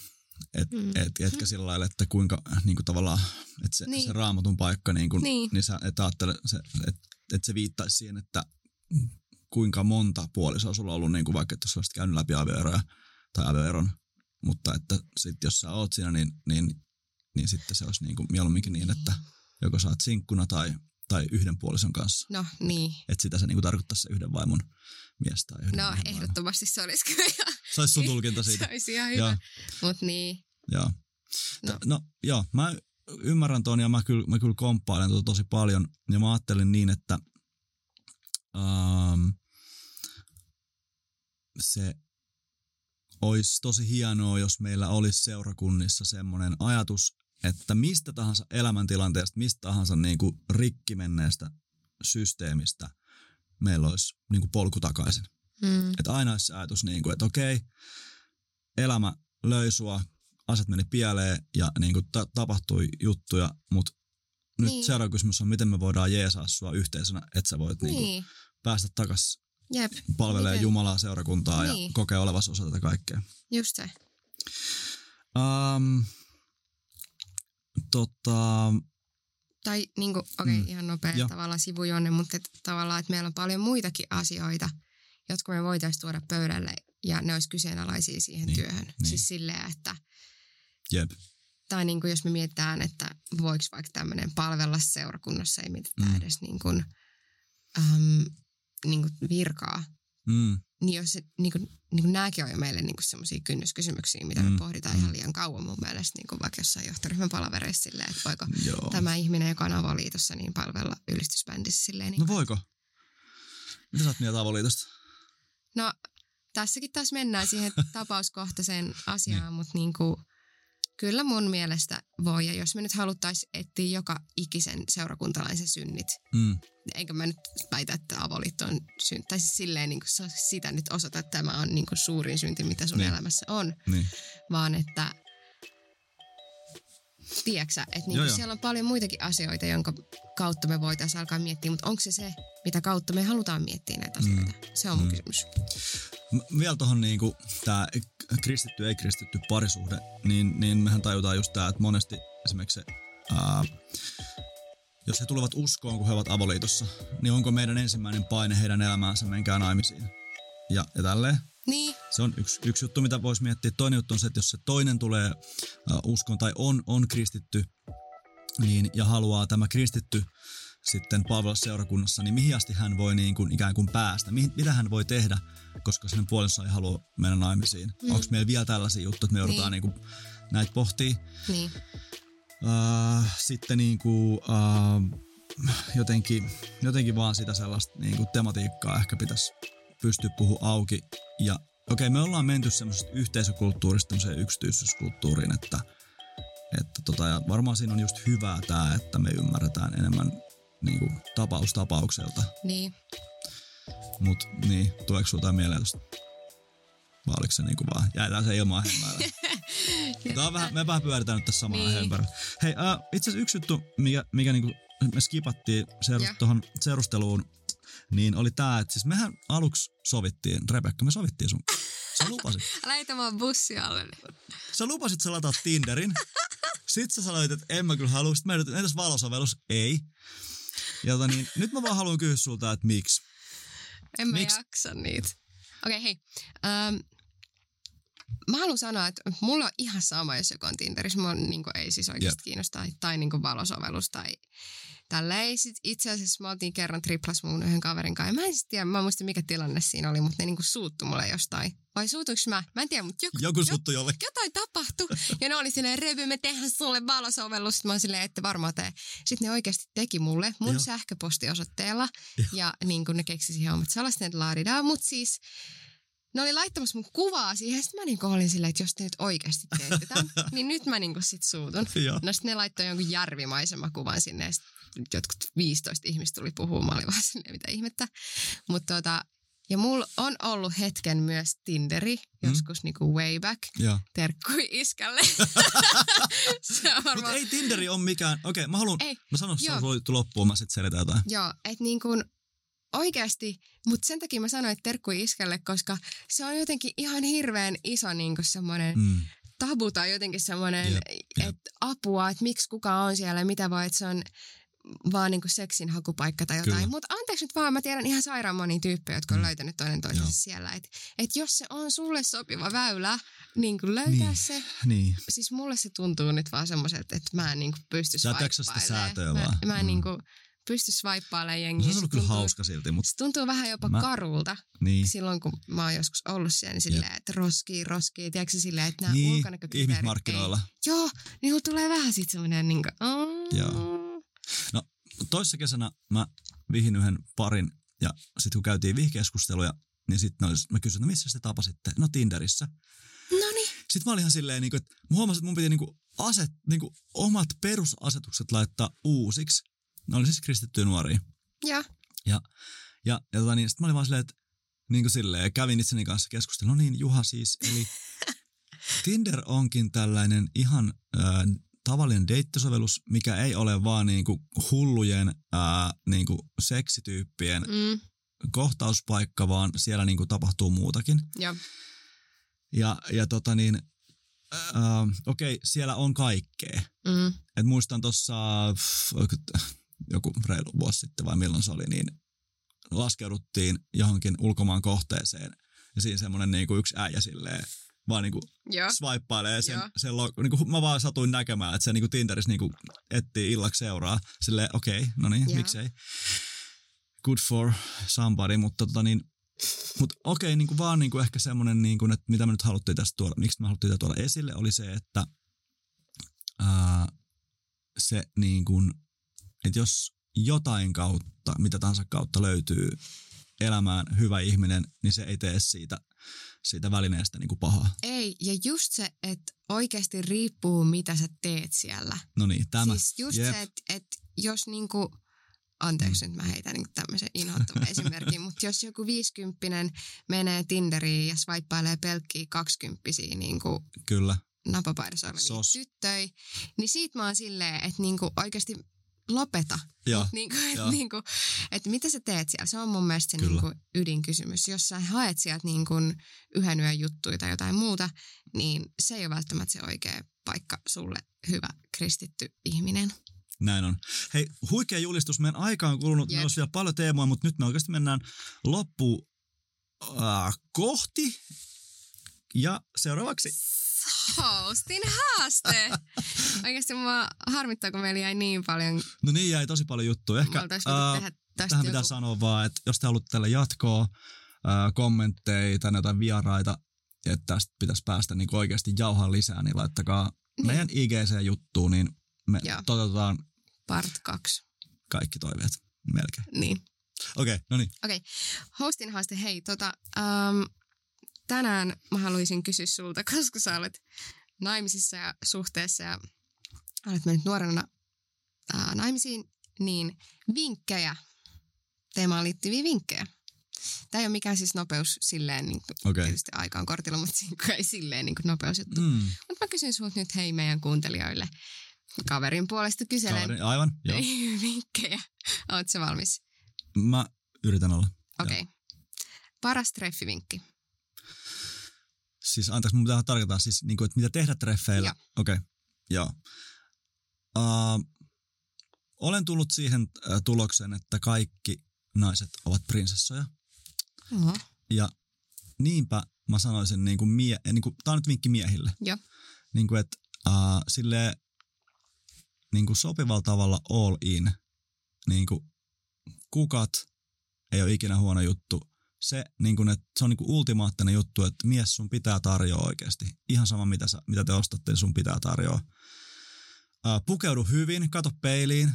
Et, Mm. et, etkä sillä lailla, että kuinka niin kuin tavallaan, että se, niin. Niin. se raamatun paikka, niin, kuin, niin. Niin. niin sä et ajattele, se, että et se viittaisi siihen, että kuinka monta puolisoa sulla on ollut, niin kuin vaikka, että jos olisit käynyt läpi avioeroja tai avioeron, mutta että sit jos sä oot siinä, niin, niin, niin sitten se olisi niin kuin mieluumminkin niin, että joko sä oot sinkkuna tai, tai yhden puolison kanssa. No niin. Että sitä se niinku tarkoittaisi se yhden vaimon mies tai yhden No ehdottomasti se olisi kyllä ihan, [laughs] Se olisi sun tulkinta siitä. [laughs] se olisi ihan hyvä. Mutta niin, joo. No. No. no joo, mä ymmärrän ton ja mä kyllä, mä kyllä komppailen tota tosi paljon. Ja mä ajattelin niin, että um, se olisi tosi hienoa, jos meillä olisi seurakunnissa semmoinen ajatus, että mistä tahansa elämäntilanteesta, mistä tahansa niin kuin rikki menneestä systeemistä meillä olisi niin kuin polku takaisin. mm, Että aina olisi se ajatus, niin kuin, että okei, elämä löi sua, asiat meni pieleen ja niin kuin ta- tapahtui juttuja, mutta nyt Niin. seuraava kysymys on, miten me voidaan jeesaa sua yhteisönä, että sä voit niin. Niin niin, päästä takaisin jep, palvelee Miten? Jumalaa seurakuntaa ja Niin. kokea olevassa osa tätä kaikkea. just se. Um, tota, Tai niin kuin, okei, Mm. okay, ihan nopea Joo. tavallaan sivujonne, mutta et, tavallaan, että meillä on paljon muitakin asioita, jotka me voitaisiin tuoda pöydälle ja ne olisi kyseenalaisia siihen Niin, työhön. niin. Siis silleen, että jep, tai niin kuin jos me mietitään, että voiko vaikka tämmöinen palvella seurakunnassa, ei mietitä Mm. edes niin kuin, äm, niin kuin virkaa, mm, niin jos se, niin kuin, niin kuin nämäkin on jo meille niin semmoisia kynnyskysymyksiä, mitä Mm, me pohditaan mm. ihan liian kauan mun mielestä, niin kuin vaikka jossain johtoryhmän palavereissa silleen, että voiko joo. tämä ihminen, joka on avoliitossa, niin palvella ylistysbändissä silleen. Niin No voiko? Mitä sä oot mieltä avoliitosta? No, tässäkin taas mennään siihen [laughs] tapauskohtaiseen asiaan, mutta niin kuin, kyllä mun mielestä voi. Ja jos me nyt haluttaisiin etsiä joka ikisen seurakuntalaisen synnit, Mm, enkä mä nyt väitä, että avoliitto on synti. Tai siis silleen niin kuin sitä nyt osata, että tämä on niin kuin suurin synti, mitä sun Niin. elämässä on. niin, Vaan että Tiedätkö että niinku joo. siellä on paljon muitakin asioita, jonka kautta me voitaisiin alkaa miettiä, mutta onko se se, mitä kautta me halutaan miettiä näitä asioita? Se on mun Mm. kysymys. Vielä tuohon niinku tää kristitty ei kristitty parisuhde, niin, niin mehän tajutaan just tää, että monesti esimerkiksi se, ää, jos he tulevat uskoon, kun he ovat avoliitossa, niin onko meidän ensimmäinen paine heidän elämäänsä, menkää naimisiin. Ja, ja tälleen. Niin, Se on yksi, yksi juttu, mitä voisi miettiä. Toinen juttu on se, että jos se toinen tulee uskon tai on, on kristitty niin, ja haluaa tämä kristitty sitten palvella seurakunnassa, niin mihin asti hän voi niin kuin, ikään kuin päästä? Mihin, mitä hän voi tehdä, koska sen puolensa ei halua mennä naimisiin? Mm. Onko meillä vielä tällaisia juttuja, että me joudutaan niin. Niin. Kuin, näitä pohtia? niin. Äh, sitten niin kuin, äh, jotenkin, jotenkin vaan sitä sellaista niin kuin tematiikkaa ehkä pitäisi pystyä puhua auki. Ja okei, okay, me ollaan menty semmoisesta yhteisökulttuurista semmoiseen yksityisyyskulttuuriin, että, että tota, ja varmaan siinä on just hyvää tämä, että me ymmärretään enemmän niin kuin, tapaus tapaukselta. Niin. Mutta niin, tuleeko jotain mieleen tuosta? Vai oliko se niinku vaan, jäädään se ilmaan hemmäällä? [laughs] Tää on vähän, me vähän pyöritään nyt tässä samalla Niin. Hei, äh, itse asiassa yksi juttu, mikä, mikä niinku me skipattiin seurus, Joo. tuohon seurusteluun, niin oli tää, että siis mehän aluksi sovittiin, Rebekka, me sovittiin sun. Sä lupasit. [laughs] Laita vaan bussi alle. Sä lupasit sä lataa Tinderin. Sitten sä sanoit, että en mä kyllä halua. Sitten mä ehdotin, entäs valosovellus? Ei. Ja tota niin, nyt mä vaan haluan kysyä sulta, että miksi. En mä Miks? jaksa niitä. Okei, okay, hei. Ähm, mä haluan sanoa, että mulla on ihan sama, jos joku on Tinderissä. Mua niin ei siis oikeasti Jep. kiinnosta. Tai, tai niin valosovellus tai tälleen. Sit itse asiassa me oltiin kerran triplas mun yhden kaverin kanssa. Mä en siis tiedä, mä en muista mikä tilanne siinä oli, mutta ne niin suuttu mulle jostain. Vai suutuinko mä? Mä en tiedä, mutta joku, Joku suttu jollekin. jotain tapahtui. Ja ne oli silleen, Revy, me tehdään sulle valosovellus. Sitten mä oon silleen, että varmaan tee. Sitten ne oikeasti teki mulle mun Joo. sähköpostiosoitteella. Ja niin kuin ne keksi siihen hommat sellaista, että laadidaan. Mutta siis ne oli laittamassa mun kuvaa siihen. Sitten mä niin olin silleen, että jos te nyt oikeasti teette tämän, [laughs] niin nyt mä niin sit suutun. No sitten ne laittoi jonkun järvimaisemakuvan sinne ja sit jotkut 15 ihmistä tuli puhua. Mä olin vaan silleen, mitä ihmettä. Mutta tota, ja mulla on ollut hetken myös Tinderi, Mm. joskus niinku way back. Joo. Terkkui iskälle. [laughs] se on Mutta ei Tinderi ole mikään, okei mä haluan, Ei, mä sanon, että voi loppuun, mä sit selitän jotain. Joo, että niin kuin oikeasti, mutta sen takia mä sanoin, että terkkui iskälle, koska se on jotenkin ihan hirveän iso niin semmoinen Mm. tabu tai jotenkin semmoinen, että apua, että miksi kuka on siellä, mitä voi, että se on vaan niin seksin hakupaikka tai jotain. Mutta anteeksi nyt vaan, mä tiedän ihan sairaan monia tyyppejä, jotka on Mm. löytänyt toinen toisensa Joo. siellä. Että et jos se on sulle sopiva väylä, niin kuin löytää Niin. se. Niin. Siis mulle se tuntuu nyt vaan semmoiselta, että mä en niin kuin pysty Sä sitä säätöä mä, vaan. Mä en Mm. niin kuin pysty swippailemaan No, jengiä. se on ollut kyllä tuntuu- hauska silti, mutta Se tuntuu vähän jopa Mä- karulta niin. silloin, kun mä oon joskus ollut siellä, niin silleen, että roskii, roskii, tiedätkö silleen, että nämä Niin, ulkonäkökriteerit ihmismarkkinoilla. Ei. Joo, niin tulee vähän sit semmoinen niin kuin, mm, Joo. Toissa kesänä mä vihin yhden parin ja sitten kun käytiin vihkeskusteluja, niin sitten mä kysyin, että missä te tapasitte? No Tinderissä. No niin, Sitten mä olin ihan silleen, niin kuin, että mä huomasin, että mun piti niin kuin, aset, niin kuin, omat perusasetukset laittaa uusiksi. Ne oli siis kristittyjä nuoria. joo, Ja, ja tota, niin, sitten mä olin vaan silleen, että niin kuin silleen, ja kävin itseni kanssa keskustelua. No niin, Juha siis, eli [laughs] Tinder onkin tällainen ihan äh, tavallinen deittisovellus, mikä ei ole vaan niin kuin hullujen äh, niin kuin seksityyppien mm, kohtauspaikka, vaan siellä niin kuin tapahtuu muutakin. joo, Ja, ja tota niin, äh, okei, siellä on kaikkea. mm, Et muistan tuossa joku reilu vuosi sitten vai milloin se oli, niin laskeuduttiin johonkin ulkomaan kohteeseen ja siinä semmoinen niinku yksi äijä silleen vaan niinku joo, swipeilee sen, Joo. sen lo- niinku, mä vaan satuin näkemään, että se niinku Tinderissä niinku etsii illaksi seuraa. Silleen, okei, okay, no niin, Joo. miksei. Good for somebody, mutta tota niin, mut okei, okay, niinku vaan niinku ehkä semmoinen, niinku, että mitä me nyt haluttiin tästä tuoda, miksi me haluttiin tätä tuoda esille, oli se, että ää, se niin kuin, että jos jotain kautta, mitä tahansa kautta löytyy elämään hyvä ihminen, niin se ei tee siitä, siitä välineestä niin kuin pahaa. ei, ja just se, että oikeasti riippuu, mitä sä teet siellä. No niin, tämä. Siis just Jep. se, että et jos niinku, anteeksi nyt mä heitän niinku tämmöisen inhottavan esimerkin, mutta jos joku viisikymppinen menee Tinderiin ja swipailee pelkkiä kaksikymppisiä niinku Kyllä. napapaidassa olevia tyttöjä, niin siitä mä oon silleen, että niinku oikeasti lopeta. Joo. [laughs] Niinku, et Joo. niinku, et mitä sä teet siellä? Se on mun mielestä se Kyllä. niinku ydinkysymys. Jos sä haet sieltä niinku yhden yön juttuja tai jotain muuta, niin se ei ole välttämättä se oikea paikka sulle, hyvä kristitty ihminen. Näin on. Hei, huikea julistus. Meidän aika on kulunut. Jep. Meillä olisi vielä paljon teemoja, mutta nyt me oikeasti mennään loppu äh, kohti. Ja seuraavaksi. Hostin haaste! [laughs] Oikeasti mua harmittaa, kun meillä jäi niin paljon. No niin, jäi tosi paljon juttuja. Ehkä äh, tehdä tästä tähän joku... pitää sanoa vaan, että jos te haluatte tälle jatkoa, äh, kommentteja tai jotain vieraita, että tästä pitäisi päästä niin oikeasti jauhaa lisää, niin laittakaa Niin. meidän IGC-juttuun, niin me Joo. toteutetaan Part 2. kaikki toiveet melkein. Niin. Okei, okay, no niin. Okei, hostin haaste. Hei, tota, ähm, tänään mä haluaisin kysyä sulta, [laughs] koska sä olet naimisissa ja suhteessa ja olet mennyt nuorena äh, naimisiin, niin vinkkejä, teemaan liittyviä vinkkejä. Tämä ei ole mikään siis nopeus silleen, niin kuin, Okei. tietysti aika on kortilla, mutta ei silleen niin kuin nopeusjuttu. Mm, Mutta mä kysyn sulta nyt hei meidän kuuntelijoille. Kaverin puolesta kyselen kaveri, aivan, joo. [laughs] vinkkejä. Oletko valmis? Mä yritän olla. Okei. Okay. Paras treffivinkki. Siis anteeksi, mun pitää tarkoittaa siis, niin kuin, että mitä tehdä treffeillä. Okei, okay. joo. Uh, olen tullut siihen tulokseen, että kaikki naiset ovat prinsessoja. Oho. Ja niinpä mä sanoisin, niin kuin mie, niin kuin, tää on nyt vinkki miehille. Joo. Niin kuin, että uh, silleen niin kuin sopivalla tavalla all in. Niin kuin kukat ei ole ikinä huono juttu. Se, niin kuin, että se on niin kuin ultimaattinen juttu, että mies sun pitää tarjoa oikeasti. Ihan sama, mitä, sä, mitä te ostatte, niin sun pitää tarjoa. Uh, pukeudu hyvin, kato peiliin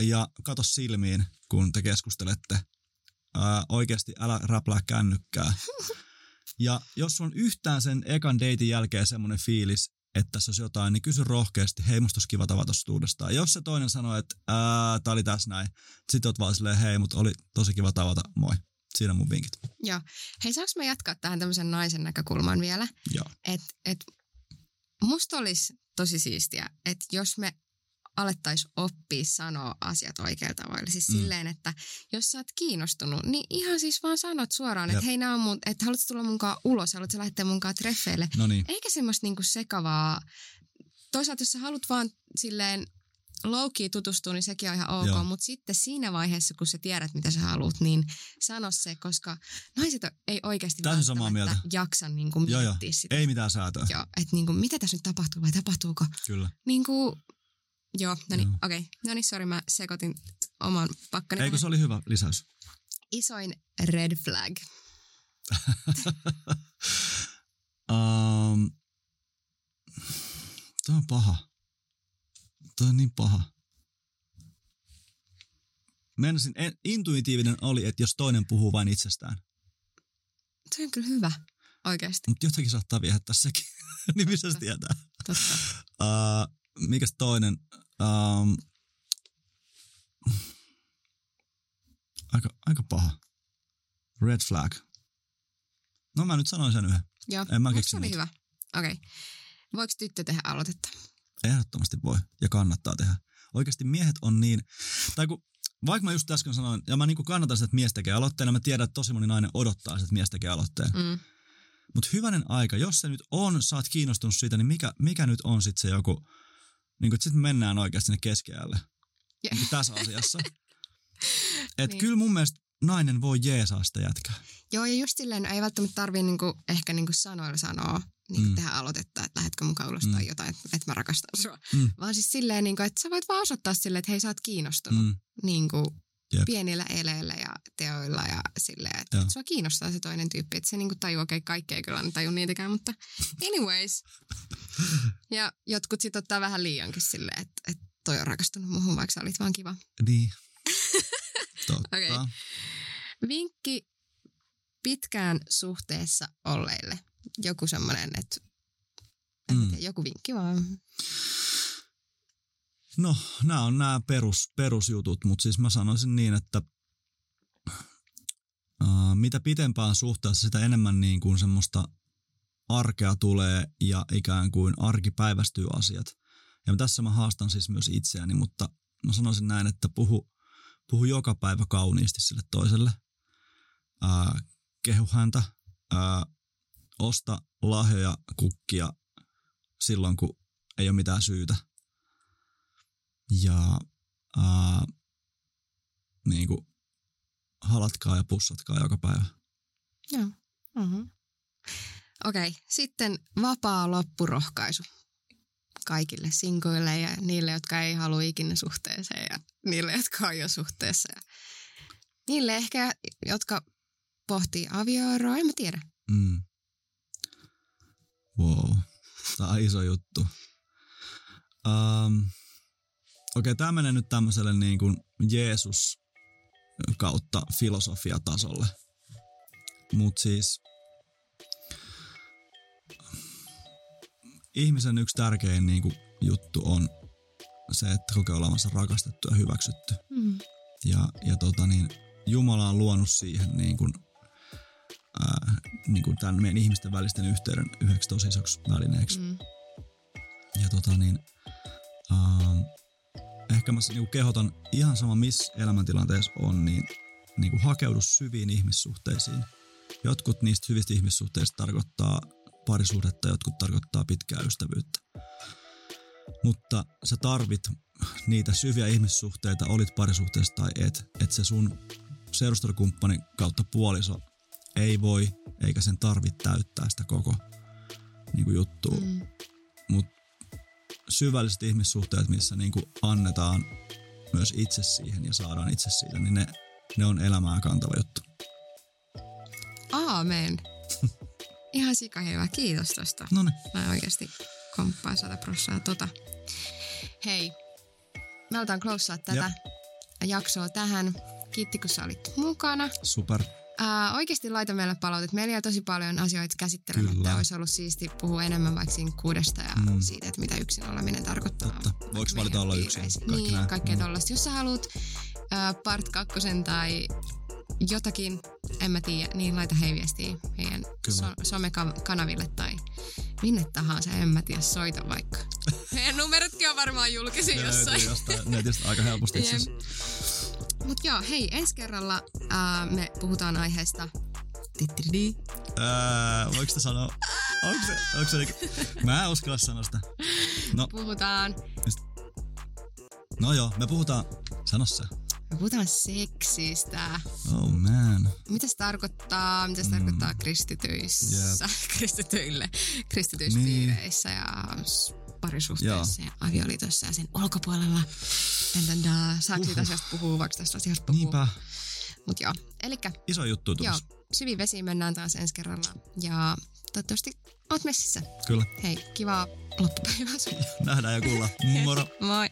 ja kato silmiin, kun te keskustelette. Uh, oikeasti älä räplää kännykkää. [laughs] Ja jos on yhtään sen ekan deitin jälkeen semmoinen fiilis, että tässä olisi jotain, niin kysy rohkeasti, hei musta olisi kiva tavata uudestaan. Jos se toinen sanoo, että ää, tää oli tässä näin, sit oot vaan silleen, hei, mutta oli tosi kiva tavata, moi. Siinä on mun vinkit. Joo. Hei, saanko mä jatkaa tähän tämmöisen naisen näkökulman vielä? Joo. Että et, musta olisi tosi siistiä, että jos me alettaisiin oppia sanoa asiat oikealla tavalla. Siis Mm. silleen, että jos sä oot kiinnostunut, niin ihan siis vaan sanot suoraan, että hei, nää on mun, että haluatko tulla munkaan ulos, haluatko lähteä munkaan treffeille. No niin, Eikä semmoista niinku sekavaa. Toisaalta jos sä haluat vaan silleen low tutustua, niin sekin on ihan Joo. ok. Mutta sitten siinä vaiheessa, kun sä tiedät, mitä sä haluat, niin sano se, koska naiset ei oikeasti Täysin samaa mieltä. jaksa niinku joo joo, miettiä sitä. ei mitään säätöä, Joo, että niinku, mitä tässä nyt tapahtuu vai tapahtuuko? kyllä. Niinku, joo, no niin, Joo. okei. Okay. No niin, sori, mä sekoitin oman pakkani. Eikö se oli hyvä lisäys? Isoin red flag. [laughs] um, Tämä on paha. Tämä on niin paha. Mennäsin, en, intuitiivinen oli, että jos toinen puhuu vain itsestään. Se on kyllä hyvä, oikeasti. Mutta jotakin saattaa viehättää sekin. [laughs] niin missä se tietää? Totta. Uh, mikäs toinen? Um, aika, aika paha. Red flag. No mä nyt sanoin sen yhden. Joo, En mä keksi se oli hyvä. Okei. Okay. Voiko tyttö tehdä aloitetta? Ehdottomasti voi ja kannattaa tehdä. Oikeasti miehet on niin, tai kun, vaikka mä just äsken sanoin, ja mä niinku kannatan sitä, että mies tekee aloitteen, ja mä tiedän, että tosi moni nainen odottaa sitä, että mies tekee aloitteen. Mm. Mutta hyvänen aika, jos se nyt on, sä oot kiinnostunut siitä, niin mikä, mikä nyt on sitten se joku, niin kuin, sitten mennään oikeasti sinne keskiälle Ja- niin tässä asiassa. [laughs] Et Niin. kyllä mun mielestä nainen voi jeesaa sitä jätkää. Joo, ja just silleen ei välttämättä tarvii niinku, ehkä niinku sanoilla sanoa, niinku Mm. tehdä aloitetta, että lähetkö mukaan ulos Mm. tai jotain, että, että mä rakastan sua. Mm. Vaan siis silleen, niinku, että sä voit vaan osoittaa silleen, että hei sä oot kiinnostunut Mm. niinku, Jep. pienillä eleillä ja teoilla ja silleen, että, että sua kiinnostaa se toinen tyyppi. Että se niinku tajuu, okei, okay, kaikki ei kyllä aina taju niitäkään, mutta [laughs] anyways. ja jotkut sit ottaa vähän liiankin silleen, että, että toi on rakastunut muuhun, vaikka sä olit vaan kiva. Niin. [laughs] Totta. Okei. Vinkki pitkään suhteessa olleille. Joku semmoinen, että Mm. tiedä, joku vinkki vaan. No, nämä on nämä perus, perusjutut, mutta siis mä sanoisin niin, että uh, mitä pitempään suhteessa, sitä enemmän niin kuin semmoista arkea tulee ja ikään kuin arkipäivästyy asiat. Ja tässä mä haastan siis myös itseäni, mutta mä sanoisin näin, että puhu, puhu joka päivä kauniisti sille toiselle. Ää, kehu häntä, ää, osta lahjoja, kukkia silloin, kun ei ole mitään syytä. Ja ää, niin kuin, halatkaa ja pussatkaa joka päivä. Joo. Uh-huh. Okei, okay. sitten vapaa loppurohkaisu kaikille sinkoille ja niille, jotka ei halua ikinä suhteeseen ja niille, jotka on jo suhteessa. Ja niille ehkä, jotka pohtii avioeroa, en mä tiedä. Mm. Wow, tämä on iso juttu. Um, Okei, okay, tämä menee nyt tämmöiselle niin kuin Jeesus kautta filosofiatasolle. Mutta siis ihmisen yksi tärkein niin kuin, juttu on se, että kokee olevansa rakastettu ja hyväksytty. Mm. Ja, ja tota niin, Jumala on luonut siihen niin kuin, ää, niin kuin tämän meidän ihmisten välisten yhteyden yhdeksi tosi isoksi välineeksi. Mm. Ja tota niin, ää, ehkä mä niin kehotan ihan sama missä elämäntilanteessa on, niin, niin kuin hakeudu syviin ihmissuhteisiin. Jotkut niistä hyvistä ihmissuhteista tarkoittaa parisuhdetta, jotkut tarkoittaa pitkää ystävyyttä. Mutta sä tarvit niitä syviä ihmissuhteita, olit parisuhteessa tai et, että se sun seurustelukumppani kautta puoliso ei voi eikä sen tarvitse täyttää sitä koko niin kuin juttua. Mm. Mutta syvälliset ihmissuhteet, missä niin kuin annetaan myös itse siihen ja saadaan itse siitä, niin ne, ne on elämää kantava juttu. Aamen. [laughs] Ihan sika hyvä. Kiitos tosta. No Mä oikeasti komppaan sata prossaa tota. Hei, me aletaan tätä jaksoa tähän. Kiitti, kun sä olit mukana. super. Ää, oikeasti laita meille palautet. Meillä jäi tosi paljon asioita käsittelemättä. Kyllä. Olisi ollut siisti puhua enemmän vaikka sinkuudesta ja Mm. siitä, että mitä yksin oleminen tarkoittaa. Totta. Voiko valita olla yksin? Kaikki niin, nämä. kaikkea Mm. tollaista. Jos sä haluat ää, part kakkosen tai jotakin, en mä tiedä, niin laita hei viestiä meidän Kyllä. so- somekanaville tai minne tahansa, en mä tiedä, soita vaikka. [laughs] Meidän numerotkin on varmaan julkisia Ne jossain. löytyy jostain netistä aika helposti itse Mutta joo, hei, ensi kerralla ää, me puhutaan aiheesta Tittidi. Ää, voiko sitä sanoa? Onko se, onko se niinku, mä en uskalla sanoa sitä. No, Puhutaan, no joo, me puhutaan, sano se. me puhutaan seksistä. Oh man. Mitä se tarkoittaa, mitä se Mm. tarkoittaa kristityissä, [laughs] kristityille, kristityissä Niin. ja parisuhteessa ja avioliitossa ja sen ulkopuolella. Entändä, saako siitä asiasta puhua, vaikka tästä asiasta puhua? Niinpä, Mut joo, elikkä iso juttu joo, tulossa. syviin vesiin mennään taas ensi kerralla ja toivottavasti oot messissä. Kyllä. Hei, kivaa loppupäivää sun. [laughs] Nähdään ja kuullaan. Moro. [laughs] Moi.